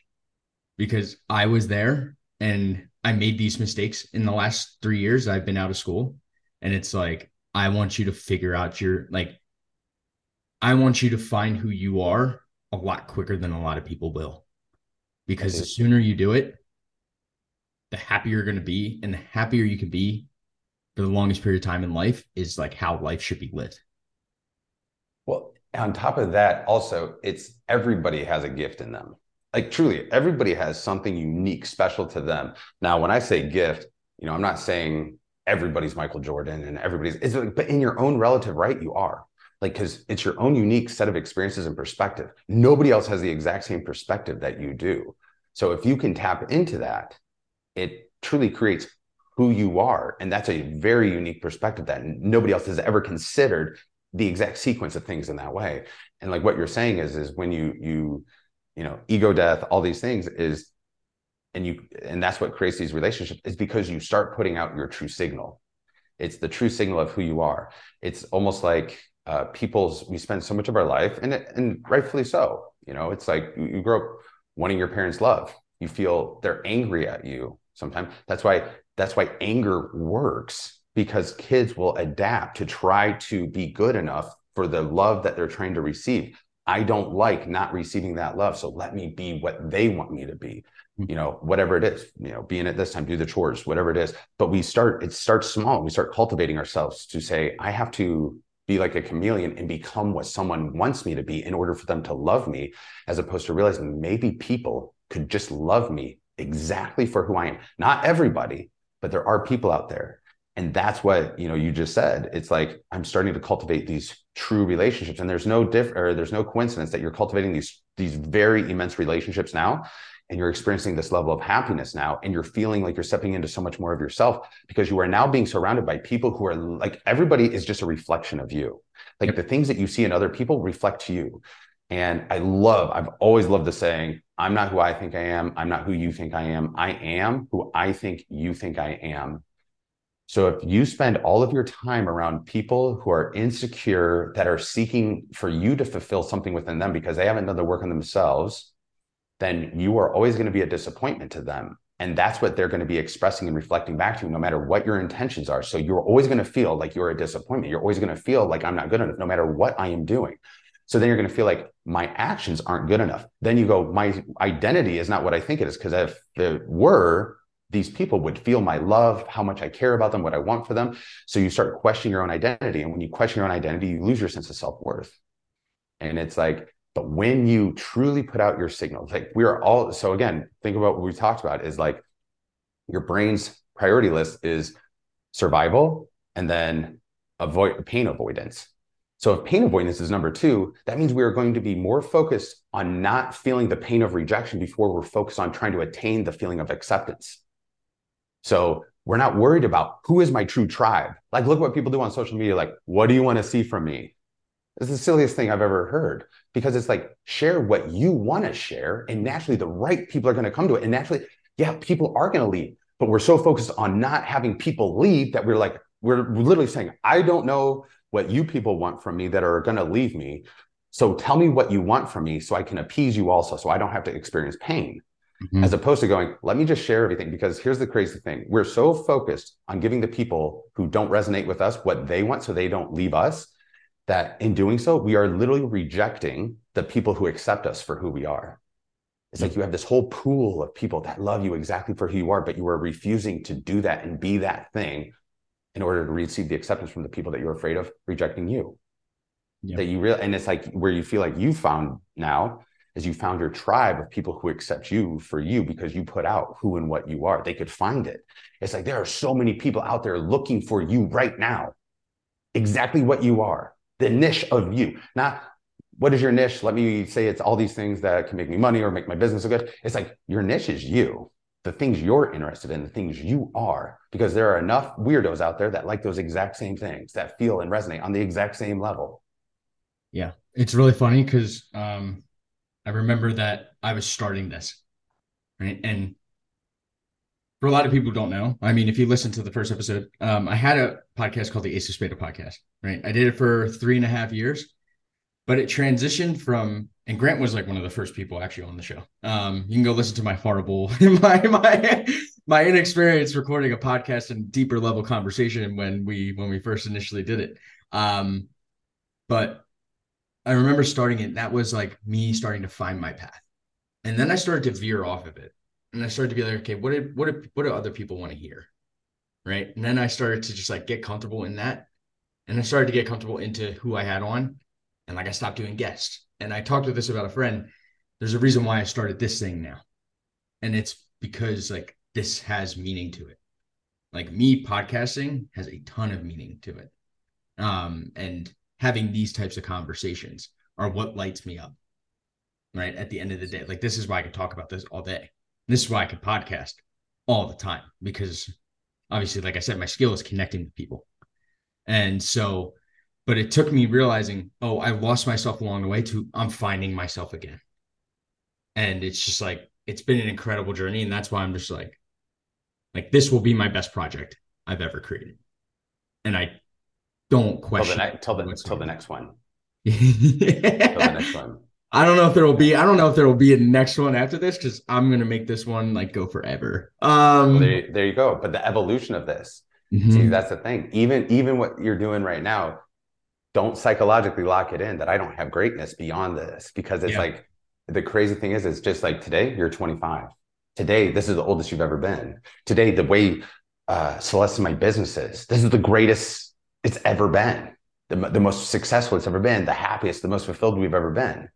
because I was there and I made these mistakes in the last 3 years I've been out of school and it's like I want you to figure out your like I want you to find who you are a lot quicker than a lot of people will. Because the sooner you do it, the happier you're going to be and the happier you can be for the longest period of time in life is like how life should be lived. Well, on top of that, also, it's everybody has a gift in them. Like truly, everybody has something unique, special to them. Now, when I say gift, you know, I'm not saying everybody's Michael Jordan and everybody's, it's like, but in your own relative right, you are like because it's your own unique set of experiences and perspective. Nobody else has the exact same perspective that you do. So if you can tap into that, it truly creates who you are, and that's a very unique perspective that nobody else has ever considered the exact sequence of things in that way and like what you're saying is is when you you you know ego death all these things is and you and that's what creates these relationships is because you start putting out your true signal. It's the true signal of who you are. It's almost like uh, people's we spend so much of our life and and rightfully so you know it's like you, you grow up wanting your parents love. You feel they're angry at you sometimes. That's why that's why anger works because kids will adapt to try to be good enough for the love that they're trying to receive. I don't like not receiving that love. So let me be what they want me to be, mm-hmm. you know, whatever it is, you know, being at this time, do the chores, whatever it is. But we start, it starts small. We start cultivating ourselves to say, I have to be like a chameleon and become what someone wants me to be in order for them to love me, as opposed to realizing maybe people could just love me exactly for who I am. Not everybody, but there are people out there and that's what you know you just said. It's like i'm starting to cultivate these true relationships. And there's no diff or there's no coincidence that you're cultivating these these very immense relationships now and you're experiencing this level of happiness now and you're feeling like you're stepping into so much more of yourself because you are now being surrounded by people who are like everybody is just a reflection of you. Like yep. the things that you see in other people reflect you. And i love i've always loved the saying i'm not who i think i am. I'm not who you think i am. I am who i think you think i am so if you spend all of your time around people who are insecure, that are seeking for you to fulfill something within them because they haven't done the work on themselves, then you are always going to be a disappointment to them. And that's what they're going to be expressing and reflecting back to you, no matter what your intentions are. So you're always going to feel like you're a disappointment. You're always going to feel like I'm not good enough, no matter what I am doing. So then you're going to feel like my actions aren't good enough. Then you go, my identity is not what I think it is. Because if it were, these people would feel my love, how much I care about them, what I want for them. So you start questioning your own identity. And when you question your own identity, you lose your sense of self worth. And it's like, but when you truly put out your signals, like we are all, so again, think about what we talked about is like your brain's priority list is survival and then avoid pain avoidance. So if pain avoidance is number two, that means we are going to be more focused on not feeling the pain of rejection before we're focused on trying to attain the feeling of acceptance. So we're not worried about who is my true tribe. Like, look what people do on social media. Like, what do you want to see from me? It's the silliest thing I've ever heard because it's like share what you want to share, and naturally the right people are going to come to it. And naturally, yeah, people are going to leave, but we're so focused on not having people leave that we're like, we're literally saying, I don't know what you people want from me that are going to leave me. So tell me what you want from me so I can appease you also, so I don't have to experience pain mm-hmm. as opposed to going, let me just share everything. Because here's the crazy thing we're so focused on giving the people who don't resonate with us what they want so they don't leave us that in doing so, we are literally rejecting the people who accept us for who we are. It's like you have this whole pool of people that love you exactly for who you are, but you are refusing to do that and be that thing in order to receive the acceptance from the people that you're afraid of rejecting you. Yep. That you really, and it's like where you feel like you found now is you found your tribe of people who accept you for you because you put out who and what you are. They could find it. It's like there are so many people out there looking for you right now, exactly what you are, the niche of you. Not what is your niche? Let me say it's all these things that can make me money or make my business so good. It's like your niche is you, the things you're interested in, the things you are, because there are enough weirdos out there that like those exact same things, that feel and resonate on the exact same level. Yeah. It's really funny because um, I remember that I was starting this, right? And for a lot of people who don't know, I mean, if you listen to the first episode, um, I had a podcast called the Ace of Spada podcast, right? I did it for three and a half years. but it transitioned from and Grant was like one of the first people actually on the show. Um, you can go listen to my horrible my my my inexperience recording a podcast and deeper level conversation when we when we first initially did it. Um, but I remember starting it. That was like me starting to find my path, and then I started to veer off of it, and I started to be like, okay, what did what did, what do other people want to hear, right? And then I started to just like get comfortable in that, and I started to get comfortable into who I had on, and like I stopped doing guests. And I talked with this about a friend. There's a reason why I started this thing now, and it's because like this has meaning to it. Like me podcasting has a ton of meaning to it. Um, and having these types of conversations are what lights me up. Right. At the end of the day, like this is why I could talk about this all day. This is why I could podcast all the time because obviously, like I said, my skill is connecting with people. And so, but it took me realizing, oh, I lost myself along the way to I'm finding myself again. And it's just like, it's been an incredible journey. And that's why I'm just like, like this will be my best project I've ever created. And I don't question till the, ne- till the, till the next one. till the next one. I don't know if there will be. I don't know if there will be a next one after this because I'm gonna make this one like go forever. Um, well, there, there you go. But the evolution of this, mm-hmm. see, that's the thing. Even even what you're doing right now, don't psychologically lock it in that I don't have greatness beyond this because it's yeah. like the crazy thing is, it's just like today you're 25. Today, this is the oldest you've ever been. Today, the way uh, Celeste and my business is, this is the greatest it's ever been, the, the most successful it's ever been, the happiest, the most fulfilled we've ever been.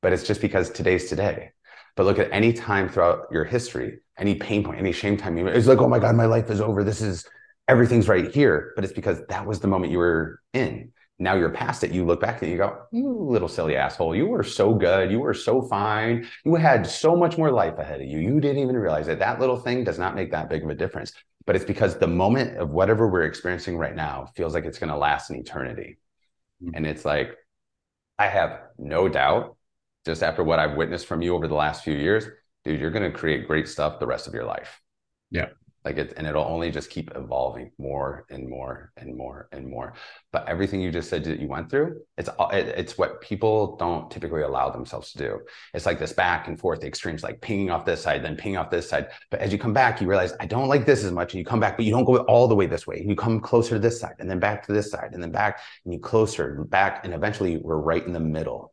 But it's just because today's today. But look at any time throughout your history, any pain point, any shame time, it's like, oh my God, my life is over. This is everything's right here. But it's because that was the moment you were in. Now you're past it. You look back and you go, you little silly asshole. You were so good. You were so fine. You had so much more life ahead of you. You didn't even realize it. That little thing does not make that big of a difference. But it's because the moment of whatever we're experiencing right now feels like it's going to last an eternity. Mm-hmm. And it's like, I have no doubt, just after what I've witnessed from you over the last few years, dude, you're going to create great stuff the rest of your life. Yeah like it and it'll only just keep evolving more and more and more and more. But everything you just said that you went through it's it, it's what people don't typically allow themselves to do. It's like this back and forth the extremes like pinging off this side then pinging off this side. But as you come back you realize i don't like this as much and you come back but you don't go all the way this way. You come closer to this side and then back to this side and then back and you closer back and eventually we're right in the middle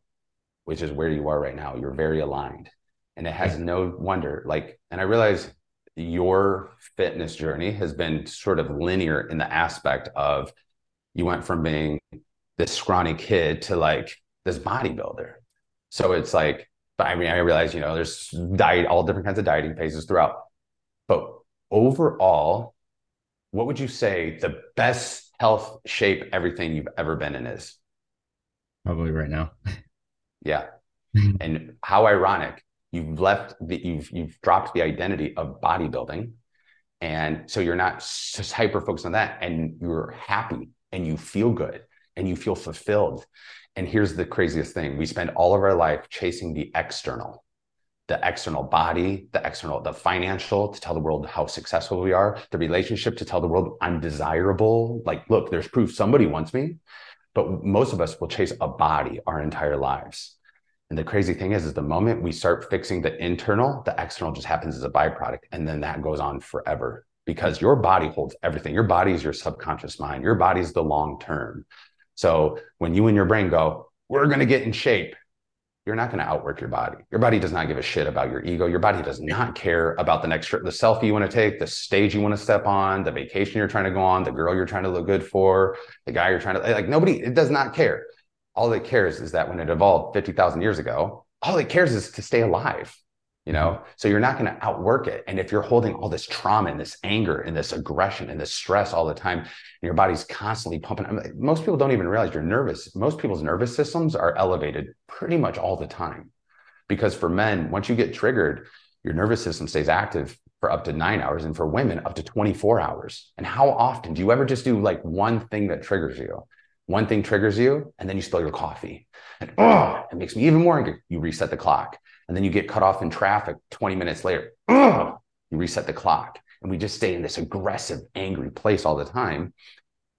which is where you are right now. You're very aligned. And it has no wonder like and i realize your fitness journey has been sort of linear in the aspect of you went from being this scrawny kid to like this bodybuilder. So it's like, but I mean, I realize, you know, there's diet, all different kinds of dieting phases throughout. But overall, what would you say the best health shape everything you've ever been in is? Probably right now. yeah. and how ironic you've left the you've you've dropped the identity of bodybuilding. And so you're not just hyper focused on that. And you're happy and you feel good and you feel fulfilled. And here's the craziest thing. We spend all of our life chasing the external the external body the external the financial to tell the world how successful we are the relationship to tell the world i'm desirable like look there's proof. Somebody wants me. But most of us will chase a body our entire lives and the crazy thing is, is the moment we start fixing the internal, the external just happens as a byproduct. And then that goes on forever because your body holds everything. Your body is your subconscious mind. Your body is the long term. So when you and your brain go, we're going to get in shape, you're not going to outwork your body. Your body does not give a shit about your ego. Your body does not care about the next trip, the selfie you want to take, the stage you want to step on, the vacation you're trying to go on, the girl you're trying to look good for, the guy you're trying to like nobody, it does not care all it cares is that when it evolved 50,000 years ago, all it cares is to stay alive, you know? So you're not going to outwork it. And if you're holding all this trauma and this anger and this aggression and this stress all the time, and your body's constantly pumping, I mean, most people don't even realize you're nervous. Most people's nervous systems are elevated pretty much all the time. Because for men, once you get triggered, your nervous system stays active for up to nine hours, and for women, up to 24 hours. And how often do you ever just do like one thing that triggers you? One thing triggers you and then you spill your coffee. And oh it makes me even more angry. You reset the clock and then you get cut off in traffic 20 minutes later. Oh you reset the clock. And we just stay in this aggressive angry place all the time.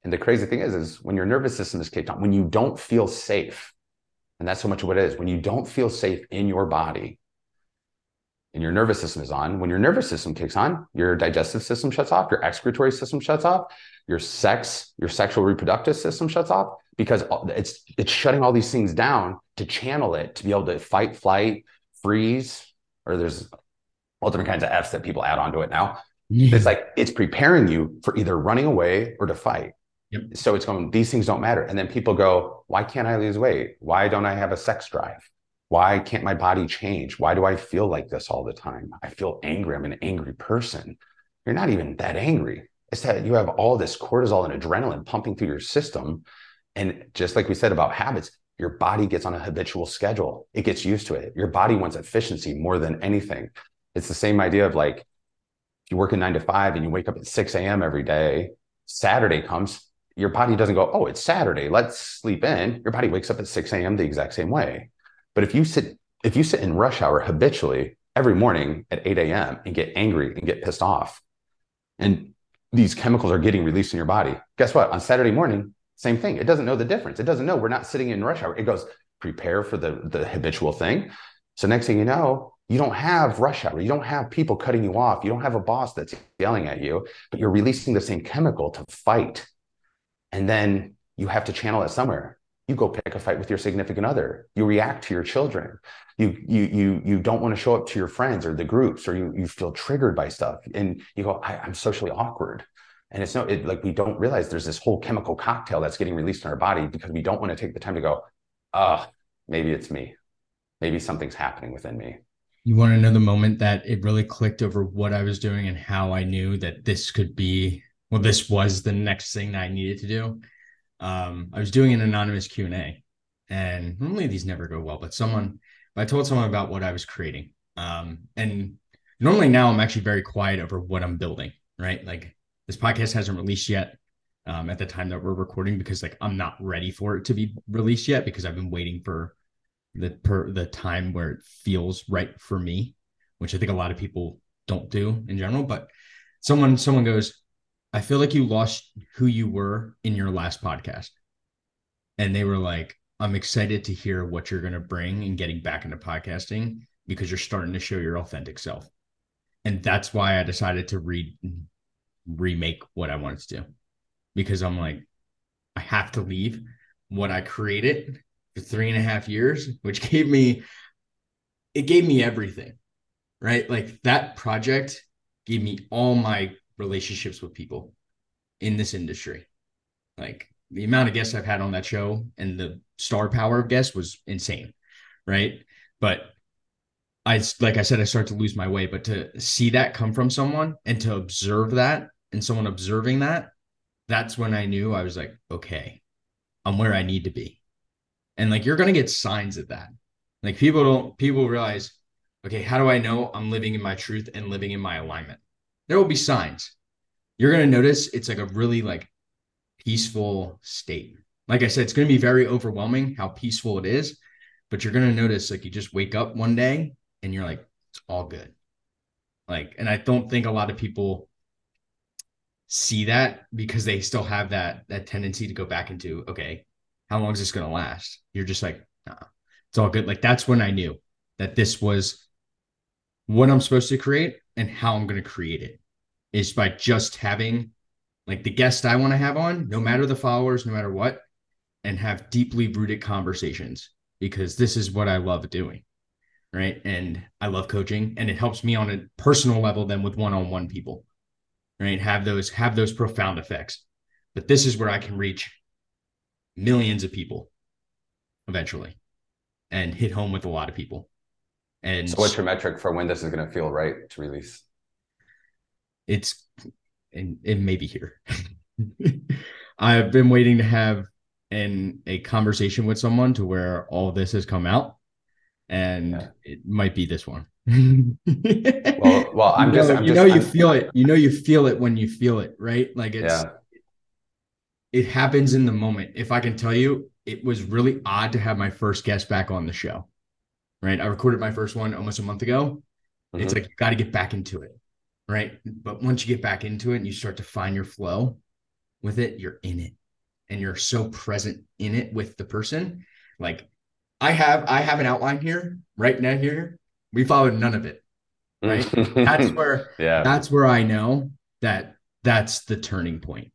And the crazy thing is is when your nervous system is kicked on when you don't feel safe And that's so much of what it is. When you don't feel safe in your body, and your nervous system is on, when your nervous system kicks on, your digestive system shuts off, your excretory system shuts off, your sex, your sexual reproductive system shuts off because it's it's shutting all these things down to channel it to be able to fight, flight, freeze, or there's all different kinds of F's that people add onto it now. Yeah. It's like it's preparing you for either running away or to fight. Yep. So it's going, these things don't matter. And then people go, why can't I lose weight? Why don't I have a sex drive? Why can't my body change? Why do I feel like this all the time? I feel angry. I'm an angry person. You're not even that angry. It's that you have all this cortisol and adrenaline pumping through your system. And just like we said about habits, your body gets on a habitual schedule. It gets used to it. Your body wants efficiency more than anything. It's the same idea of like, you work a nine to five and you wake up at 6 a.m. every day, Saturday comes, your body doesn't go, oh, it's Saturday, let's sleep in. Your body wakes up at 6 a.m. the exact same way. But if you sit if you sit in rush hour habitually every morning at 8 a.m. and get angry and get pissed off, and these chemicals are getting released in your body, guess what? On Saturday morning, same thing. It doesn't know the difference. It doesn't know we're not sitting in rush hour. It goes prepare for the the habitual thing. So next thing you know, you don't have rush hour. You don't have people cutting you off. You don't have a boss that's yelling at you, but you're releasing the same chemical to fight. And then you have to channel it somewhere you go pick a fight with your significant other. You react to your children. You you you you don't want to show up to your friends or the groups or you you feel triggered by stuff and you go I, am socially awkward. And it's no it, like we don't realize there's this whole chemical cocktail that's getting released in our body because we don't want to take the time to go ah maybe it's me. Maybe something's happening within me. You want to know the moment that it really clicked over what i was doing and how i knew that this could be well this was the next thing that i needed to do um, I was doing an anonymous Q and A, and normally these never go well. But someone, I told someone about what I was creating, um, and normally now I'm actually very quiet over what I'm building. Right, like this podcast hasn't released yet um, at the time that we're recording because like I'm not ready for it to be released yet because I've been waiting for the per the time where it feels right for me, which I think a lot of people don't do in general. But someone someone goes, I feel like you lost who you were in your last podcast. And they were like, I'm excited to hear what you're going to bring and getting back into podcasting because you're starting to show your authentic self. And that's why I decided to read remake what I wanted to do because I'm like, I have to leave what I created for three and a half years, which gave me, it gave me everything, right? Like that project gave me all my relationships with people in this industry. Like the amount of guests I've had on that show and the star power of guests was insane, right? But I like I said, I start to lose my way. But to see that come from someone and to observe that and someone observing that, that's when I knew I was like, okay, I'm where I need to be. And like you're gonna get signs of that. Like people don't people realize, okay, how do I know I'm living in my truth and living in my alignment? There will be signs. You're going to notice it's like a really like peaceful state. Like I said, it's going to be very overwhelming how peaceful it is, but you're going to notice like you just wake up one day and you're like, it's all good. Like, and I don't think a lot of people see that because they still have that that tendency to go back into okay how long is this going to last you're just like nah, it's all good like that's when i knew that this was what i'm supposed to create and how i'm going to create it is by just having like the guest I want to have on, no matter the followers, no matter what, and have deeply rooted conversations because this is what I love doing. Right. And I love coaching and it helps me on a personal level than with one on one people. Right. Have those, have those profound effects. But this is where I can reach millions of people eventually and hit home with a lot of people. And so what's your metric for when this is going to feel right to release? It's and it may be here. I've been waiting to have an a conversation with someone to where all this has come out, and yeah. it might be this one. well, well, I'm you just, know, I'm you just, know, you I'm, feel it. You know, you feel it when you feel it, right? Like it's, yeah. it happens in the moment. If I can tell you, it was really odd to have my first guest back on the show. Right, I recorded my first one almost a month ago. Mm-hmm. It's like you got to get back into it right? But once you get back into it and you start to find your flow with it, you're in it and you're so present in it with the person. Like I have I have an outline here right now here. We followed none of it. Right. that's where yeah. that's where I know that that's the turning point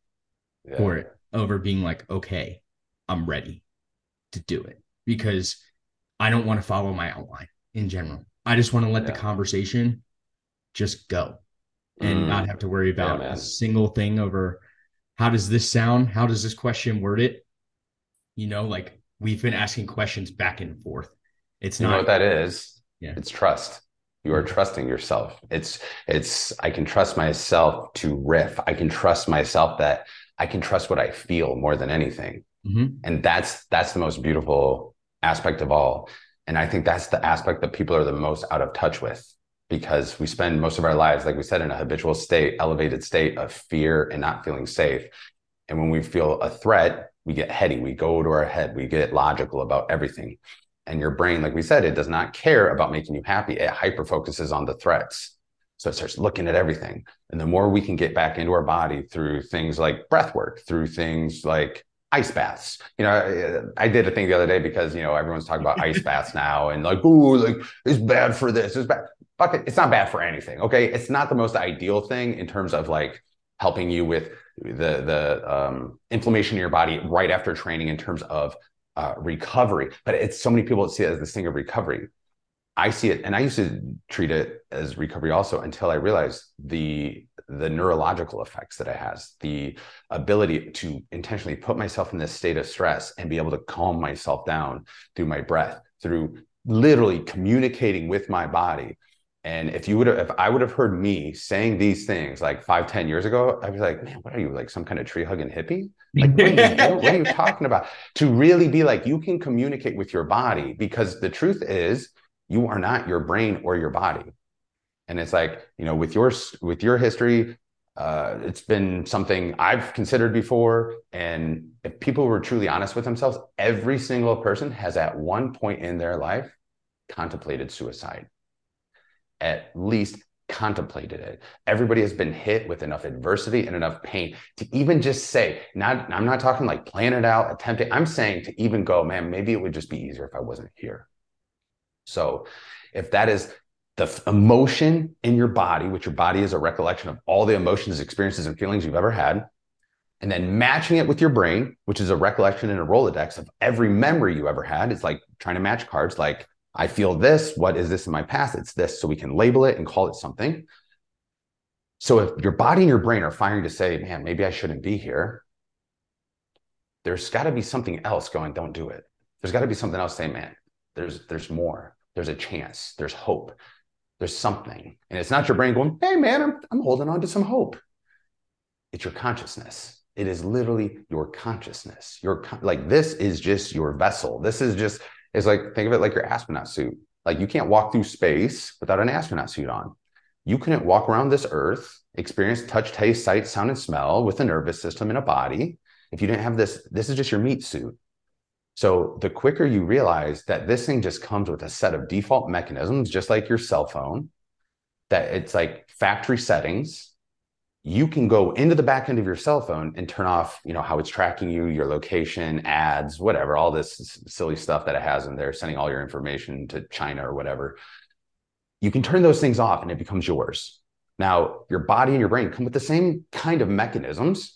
yeah. for it over being like, okay, I'm ready to do it because I don't want to follow my outline in general. I just want to let yeah. the conversation just go and mm. not have to worry about yeah, a single thing over how does this sound? How does this question word it? You know, like we've been asking questions back and forth. It's you not what that is. Yeah. It's trust. You are trusting yourself. It's it's I can trust myself to riff. I can trust myself that I can trust what I feel more than anything. Mm-hmm. And that's that's the most beautiful aspect of all. And I think that's the aspect that people are the most out of touch with because we spend most of our lives, like we said, in a habitual state, elevated state of fear and not feeling safe. And when we feel a threat, we get heady, we go to our head, we get logical about everything. And your brain, like we said, it does not care about making you happy. It hyper focuses on the threats. So it starts looking at everything. And the more we can get back into our body through things like breath work, through things like ice baths. You know, I, I, did a thing the other day because, you know, everyone's talking about ice baths now and like, oh, like it's bad for this. It's bad. Fuck it. It's not bad for anything. Okay. It's not the most ideal thing in terms of like helping you with the, the um, inflammation in your body right after training in terms of uh, recovery. But it's so many people see it as this thing of recovery. I see it, and I used to treat it as recovery also until I realized the the neurological effects that it has, the ability to intentionally put myself in this state of stress and be able to calm myself down through my breath, through literally communicating with my body. And if you would have, if I would have heard me saying these things like five, ten years ago, I'd be like, man, what are you like some kind of tree hugging hippie? Like, what are, you, what are you talking about? To really be like, you can communicate with your body because the truth is, you are not your brain or your body and it's like you know with your with your history uh, it's been something I've considered before. And if people were truly honest with themselves, every single person has at one point in their life contemplated suicide, at least contemplated it. Everybody has been hit with enough adversity and enough pain to even just say, not, I'm not talking like plan it out, attempt it. I'm saying to even go, man, maybe it would just be easier if I wasn't here. So if that is the emotion in your body, which your body is a recollection of all the emotions, experiences, and feelings you've ever had, and then matching it with your brain, which is a recollection in a Rolodex of every memory you ever had. It's like trying to match cards, like, I feel this. What is this in my past? It's this. So we can label it and call it something. So if your body and your brain are firing to say, man, maybe I shouldn't be here, there's got to be something else going, don't do it. There's got to be something else saying, man, there's there's more there's a chance. There's hope. There's something. And it's not your brain going hey man i'm, I'm holding on to some hope. It's your consciousness. It is literally your consciousness. Your like this is just your vessel. This is just it's like think of it like your astronaut suit. Like you can't walk through space without an astronaut suit on. You couldn't walk around this earth experience touch taste sight sound and smell with a nervous system in a body if you didn't have this this is just your meat suit so the quicker you realize that this thing just comes with a set of default mechanisms, just like your cell phone, that it's like factory settings, you can go into the back end of your cell phone and turn off, you know, how it's tracking you, your location, ads, whatever, all this silly stuff that it has in there, sending all your information to China or whatever. You can turn those things off and it becomes yours. Now, your body and your brain come with the same kind of mechanisms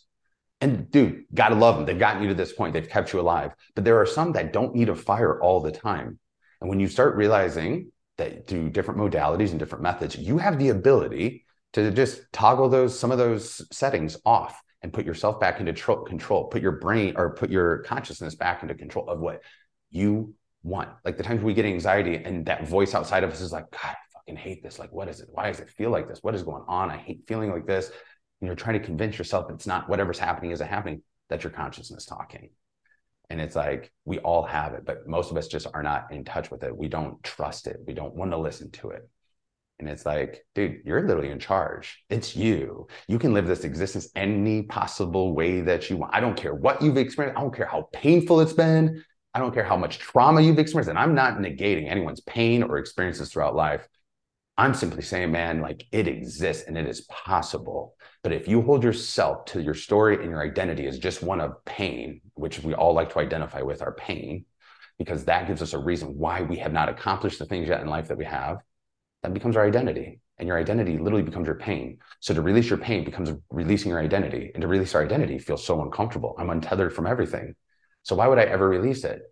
and dude, gotta love them. They've gotten you to this point. They've kept you alive. But there are some that don't need a fire all the time. And when you start realizing that through different modalities and different methods, you have the ability to just toggle those some of those settings off and put yourself back into tro- control, put your brain or put your consciousness back into control of what you want. Like the times we get anxiety and that voice outside of us is like, God, I fucking hate this. Like, what is it? Why does it feel like this? What is going on? I hate feeling like this you know trying to convince yourself it's not whatever's happening isn't happening that your consciousness talking. And it's like we all have it but most of us just are not in touch with it. We don't trust it. We don't want to listen to it. And it's like dude you're literally in charge. It's you. You can live this existence any possible way that you want. I don't care what you've experienced. I don't care how painful it's been. I don't care how much trauma you've experienced. And i'm not negating anyone's pain or experiences throughout life. I'm simply saying, man, like it exists and it is possible. But if you hold yourself to your story and your identity as just one of pain, which we all like to identify with our pain, because that gives us a reason why we have not accomplished the things yet in life that we have. That becomes our identity. And your identity literally becomes your pain. So to release your pain becomes releasing your identity. And to release our identity feels so uncomfortable. I'm untethered from everything. So why would I ever release it?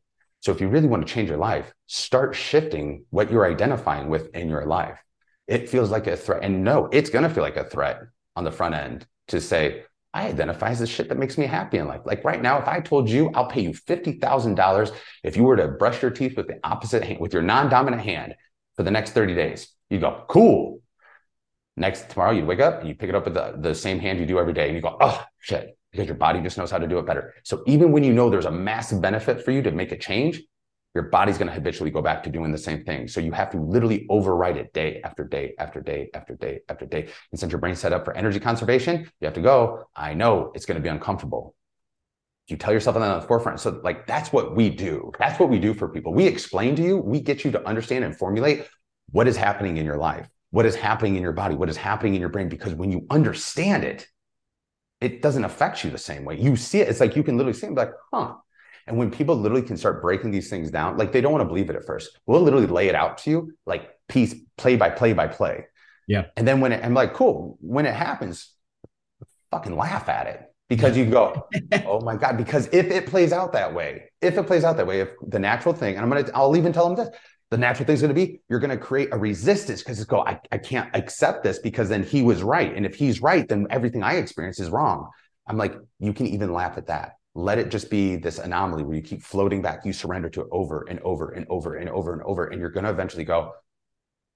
So if you really want to change your life, start shifting what you're identifying with in your life. It feels like a threat. And no, it's going to feel like a threat on the front end to say, I identify as the shit that makes me happy in life. Like right now, if I told you I'll pay you $50,000 if you were to brush your teeth with the opposite hand, with your non dominant hand for the next 30 days, you go, cool. Next tomorrow, you'd wake up and you pick it up with the, the same hand you do every day and you go, oh, shit, because your body just knows how to do it better. So even when you know there's a massive benefit for you to make a change, your body's going to habitually go back to doing the same thing. So you have to literally override it day after day after day after day after day. And since your brain's set up for energy conservation, you have to go, I know it's going to be uncomfortable. You tell yourself that on the forefront. So, like, that's what we do. That's what we do for people. We explain to you, we get you to understand and formulate what is happening in your life, what is happening in your body, what is happening in your brain. Because when you understand it, it doesn't affect you the same way. You see it. It's like you can literally see it like, huh, and when people literally can start breaking these things down, like they don't want to believe it at first. We'll literally lay it out to you, like piece, play by play by play. Yeah. And then when it, I'm like, cool, when it happens, fucking laugh at it because you go, oh my God, because if it plays out that way, if it plays out that way, if the natural thing, and I'm going to, I'll even tell them this, the natural thing is going to be you're going to create a resistance because it's go I, I can't accept this because then he was right and if he's right then everything i experience is wrong i'm like you can even laugh at that let it just be this anomaly where you keep floating back. You surrender to it over and over and over and over and over. And you're going to eventually go,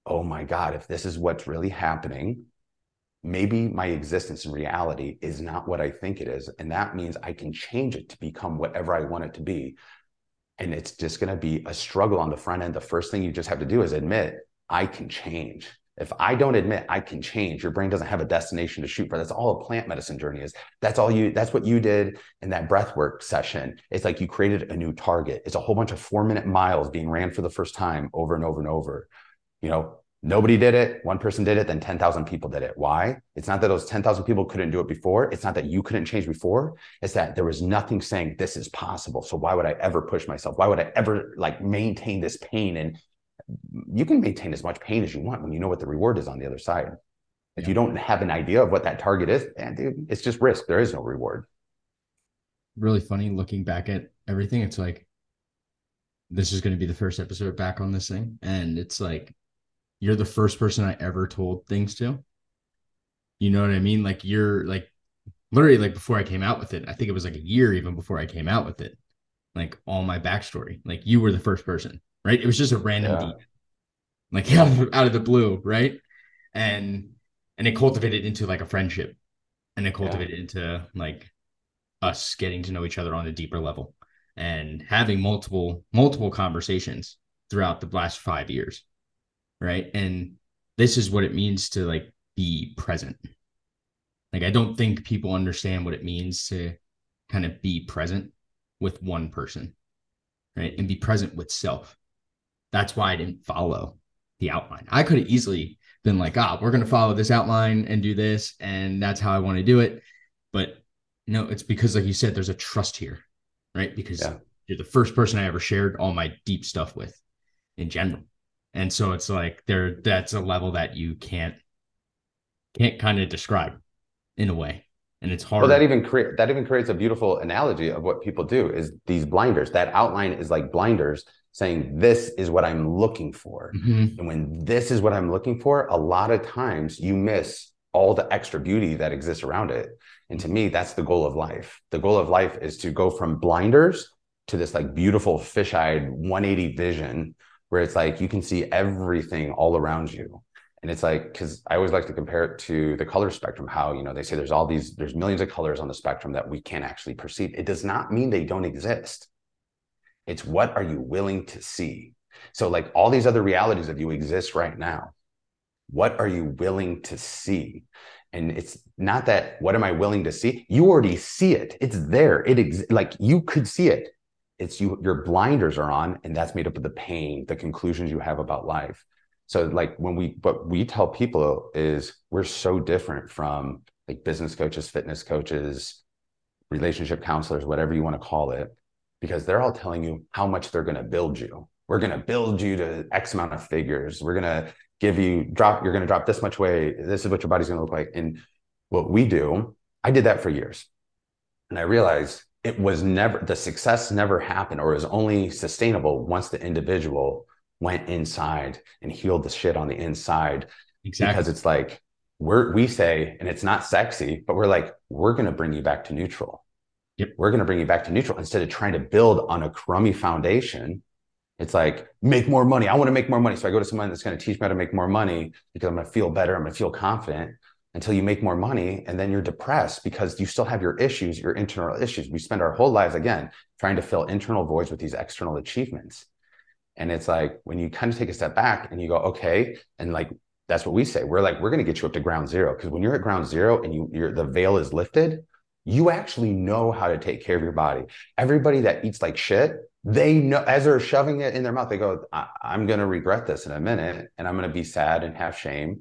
oh my God, if this is what's really happening, maybe my existence in reality is not what I think it is. And that means I can change it to become whatever I want it to be. And it's just going to be a struggle on the front end. The first thing you just have to do is admit, I can change. If I don't admit I can change, your brain doesn't have a destination to shoot for. That's all a plant medicine journey is. That's all you, that's what you did in that breath work session. It's like you created a new target. It's a whole bunch of four minute miles being ran for the first time over and over and over. You know, nobody did it. One person did it, then 10,000 people did it. Why? It's not that those 10,000 people couldn't do it before. It's not that you couldn't change before. It's that there was nothing saying this is possible. So why would I ever push myself? Why would I ever like maintain this pain and you can maintain as much pain as you want when you know what the reward is on the other side. If yeah. you don't have an idea of what that target is, man, dude, it's just risk. There is no reward. Really funny looking back at everything. It's like this is going to be the first episode back on this thing, and it's like you're the first person I ever told things to. You know what I mean? Like you're like literally like before I came out with it. I think it was like a year even before I came out with it. Like all my backstory. Like you were the first person right? It was just a random yeah. like out of, out of the blue, right? And and it cultivated into like a friendship, and it cultivated yeah. into like us getting to know each other on a deeper level and having multiple multiple conversations throughout the last five years, right? And this is what it means to like be present. Like I don't think people understand what it means to kind of be present with one person, right? And be present with self. That's why I didn't follow the outline. I could have easily been like, ah, we're going to follow this outline and do this. And that's how I want to do it. But no, it's because, like you said, there's a trust here, right? Because yeah. you're the first person I ever shared all my deep stuff with in general. And so it's like there, that's a level that you can't, can't kind of describe in a way and it's hard. Well, that even create that even creates a beautiful analogy of what people do is these blinders. That outline is like blinders saying this is what I'm looking for. Mm-hmm. And when this is what I'm looking for, a lot of times you miss all the extra beauty that exists around it. And to me, that's the goal of life. The goal of life is to go from blinders to this like beautiful fish-eyed 180 vision where it's like you can see everything all around you. And it's like, because I always like to compare it to the color spectrum, how, you know, they say there's all these, there's millions of colors on the spectrum that we can't actually perceive. It does not mean they don't exist it's what are you willing to see? So, like all these other realities of you exist right now. What are you willing to see? And it's not that what am I willing to see? You already see it. It's there. It ex- like you could see it. It's you, your blinders are on, and that's made up of the pain, the conclusions you have about life. So, like when we, what we tell people is we're so different from like business coaches, fitness coaches, relationship counselors, whatever you want to call it because they're all telling you how much they're going to build you. We're going to build you to X amount of figures. We're going to give you drop, you're going to drop this much weight. This is what your body's going to look like. And what we do, I did that for years. And I realized it was never, the success never happened or was only sustainable once the individual went inside and healed the shit on the inside. Exactly. Because it's like, we're, we say, and it's not sexy, but we're like, we're going to bring you back to neutral. Yep. We're going to bring you back to neutral instead of trying to build on a crummy foundation. It's like, make more money. I want to make more money. So I go to someone that's going to teach me how to make more money because I'm going to feel better. I'm going to feel confident until you make more money. And then you're depressed because you still have your issues, your internal issues. We spend our whole lives, again, trying to fill internal voids with these external achievements. And it's like when you kind of take a step back and you go, okay, and like that's what we say. We're like, we're going to get you up to ground zero. Because when you're at ground zero and you you're the veil is lifted, you actually know how to take care of your body. Everybody that eats like shit, they know as they're shoving it in their mouth, they go, I- am going to regret this in a minute and I'm going to be sad and have shame.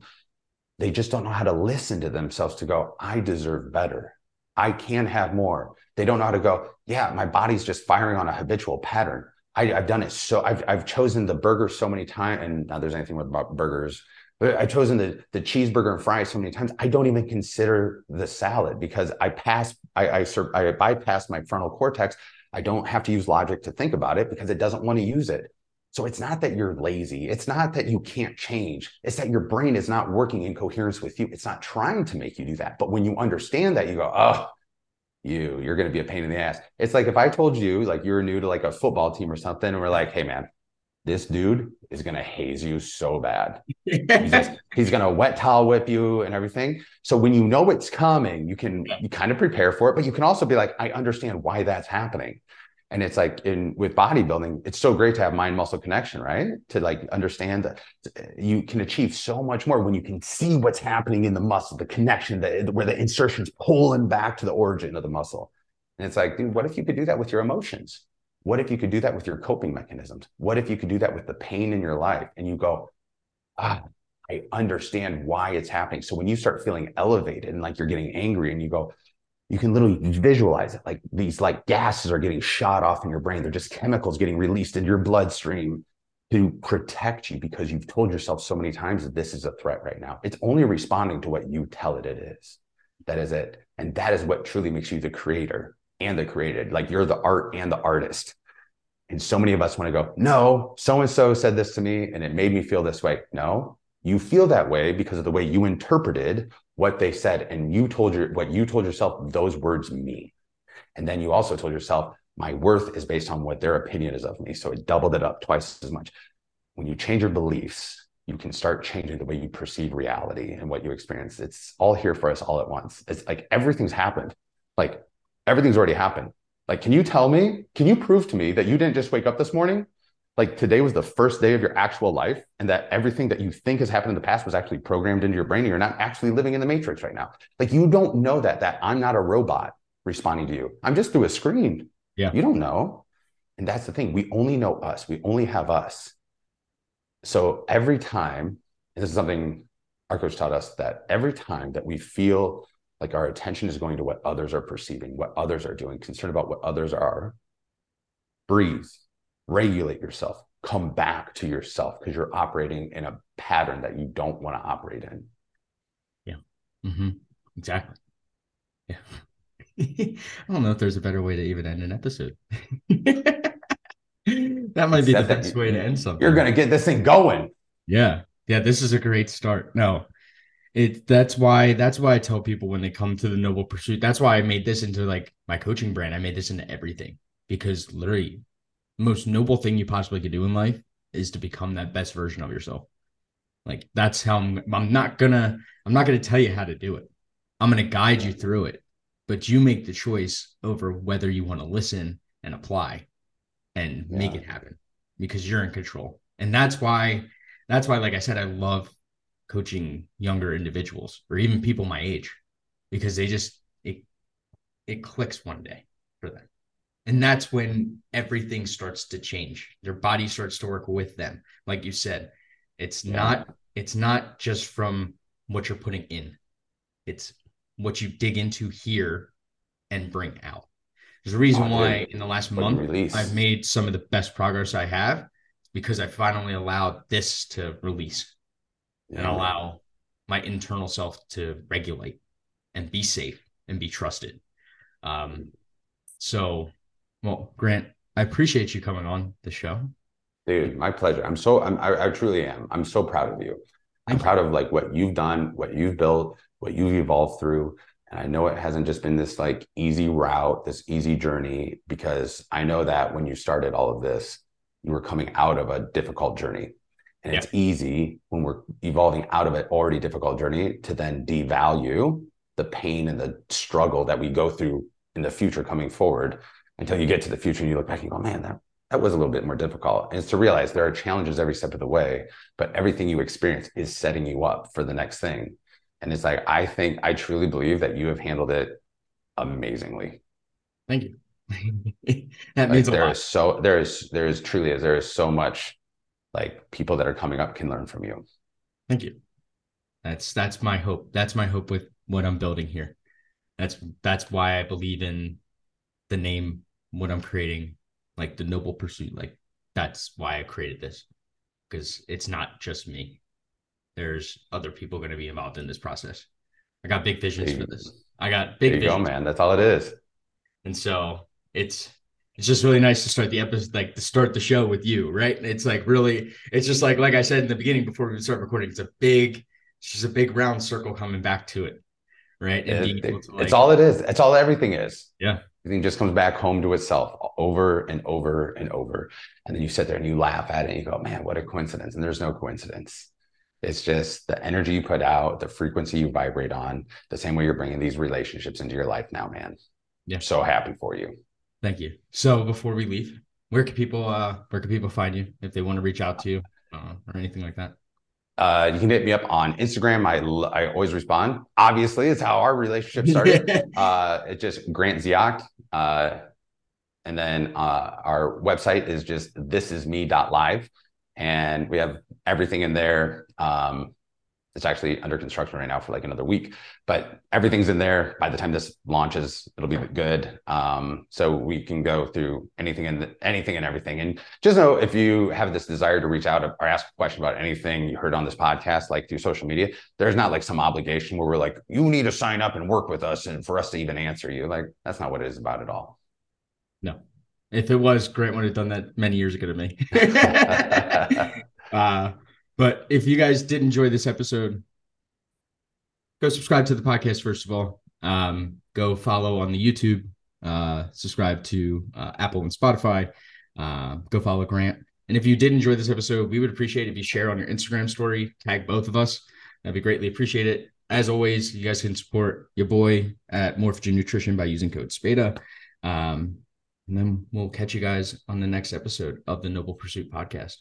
They just don't know how to listen to themselves to go, I deserve better. I can have more. They don't know how to go, yeah, my body's just firing on a habitual pattern. I, have done it so I've I've chosen the burger so many times, and now there's anything with burgers I've chosen the, the cheeseburger and fries so many times. I don't even consider the salad because I pass, I, I, I bypass my frontal cortex. I don't have to use logic to think about it because it doesn't want to use it. So it's not that you're lazy. It's not that you can't change. It's that your brain is not working in coherence with you. It's not trying to make you do that. But when you understand that, you go, oh, you, you're going to be a pain in the ass. It's like if I told you, like you're new to like a football team or something, and we're like, hey, man, this dude is going to haze you so bad. he's, just, he's going to wet towel whip you and everything. So when you know it's coming, you can you kind of prepare for it, but you can also be like, I understand why that's happening. And it's like in with bodybuilding, it's so great to have mind muscle connection, right? To like understand that uh, you can achieve so much more when you can see what's happening in the muscle, the connection, the, where the insertion's pulling back to the origin of the muscle. And it's like, dude, what if you could do that with your emotions? What if you could do that with your coping mechanisms? What if you could do that with the pain in your life and you go, ah, I understand why it's happening. So when you start feeling elevated and like you're getting angry and you go, you can literally visualize it like these like gases are getting shot off in your brain. They're just chemicals getting released into your bloodstream to protect you because you've told yourself so many times that this is a threat right now. It's only responding to what you tell it it is. That is it. And that is what truly makes you the creator and the created. Like you're the art and the artist. And so many of us want to go, no, so and so said this to me and it made me feel this way. No, you feel that way because of the way you interpreted what they said and you told your what you told yourself those words mean. And then you also told yourself, my worth is based on what their opinion is of me. So it doubled it up twice as much. When you change your beliefs, you can start changing the way you perceive reality and what you experience. It's all here for us all at once. It's like everything's happened. Like everything's already happened. Like, can you tell me, can you prove to me that you didn't just wake up this morning? Like today was the first day of your actual life, and that everything that you think has happened in the past was actually programmed into your brain, and you're not actually living in the matrix right now. Like, you don't know that, that I'm not a robot responding to you. I'm just through a screen. Yeah. You don't know. And that's the thing. We only know us, we only have us. So every time, this is something our coach taught us that every time that we feel like our attention is going to what others are perceiving, what others are doing, concerned about what others are. Breathe, regulate yourself, come back to yourself because you're operating in a pattern that you don't want to operate in. Yeah. Mm-hmm. Exactly. Yeah. I don't know if there's a better way to even end an episode. that might be the best way to end something. You're going to get this thing going. Yeah. Yeah. This is a great start. No, it that's why that's why I tell people when they come to the noble pursuit. That's why I made this into like my coaching brand. I made this into everything because literally most noble thing you possibly could do in life is to become that best version of yourself. Like that's how I'm, I'm not gonna I'm not gonna tell you how to do it. I'm gonna guide you through it, but you make the choice over whether you want to listen and apply and yeah. make it happen because you're in control. And that's why that's why like I said I love coaching younger individuals or even people my age because they just it it clicks one day for them. And that's when everything starts to change. Their body starts to work with them. Like you said it's yeah. not it's not just from what you're putting in. It's what you dig into here and bring out. There's a reason Oh, why in the last month release. I've made some of the best progress I have because I finally allowed this to release and allow my internal self to regulate and be safe and be trusted. Um, so, well, Grant, I appreciate you coming on the show. Dude, my pleasure. I'm so I'm, I, I truly am. I'm so proud of you. I'm proud of like what you've done, what you've built, what you've evolved through. And I know it hasn't just been this like easy route, this easy journey, because I know that when you started all of this, you were coming out of a difficult journey. And it's easy when we're evolving out of an already difficult journey to then devalue the pain and the struggle that we go through in the future coming forward until you get to the future and you look back and you go, man, that that was a little bit more difficult. And it's to realize there are challenges every step of the way, but everything you experience is setting you up for the next thing. And it's like, I think, I truly believe that you have handled it amazingly. Thank you. that Like, means a there lot. is so, there is, there is truly, is there is so much like people that are coming up can learn from you. Thank you. That's that's my hope. That's my hope with what I'm building here. That's that's why I believe in the name, what I'm creating, like the noble pursuit. Like that's why I created this. Because it's not just me. There's other people going to be involved in this process. I got big visions for this. I got There big you go, man. That's all it is. And so it's it's just really nice to start the episode, like to start the show with you, right? It's like really, it's just like like I said in the beginning before we start recording, it's a big, it's just a big round circle coming back to it, right? And being It- able it- to, like, it's all it is. It's all everything is. Yeah. Everything just comes back home to itself over and over and over. And then you sit there and you laugh at it and you go, man, what a coincidence. And there's no coincidence. It's just the energy you put out, the frequency you vibrate on, the same way you're bringing these relationships into your life now, man. Yeah. So happy for you. Thank you. So before we leave, where can people uh where can people find you if they want to reach out to you uh, or anything like that? Uh, you can hit me up on Instagram. I I always respond. Obviously, it's how our relationship started. uh, it's just Grant Dziak. Uh, and then uh, our website is just thisisme.live. And we have everything in there. Um, it's actually under construction right now for like another week, but everything's in there. By the time this launches, it'll be good. Um, so we can go through anything and anything and everything. And just know if you have this desire to reach out or ask a question about anything you heard on this podcast, like through social media, there's not like some obligation where we're like, you need to sign up and work with us and for us to even answer you. Like that's not what it is about at all. No. If it was, Grant would have done that many years ago to me. uh, but if you guys did enjoy this episode, go subscribe to the podcast first of all. Um, go follow on the YouTube. Uh, subscribe to uh, Apple and Spotify. Uh, go follow Grant. And if you did enjoy this episode, we would appreciate if you share on your Instagram story, tag both of us. That'd be greatly appreciated. As always, you guys can support your boy at Morphogen Nutrition by using code SPADA. Um, and then we'll catch you guys on the next episode of the Noble Pursuit podcast.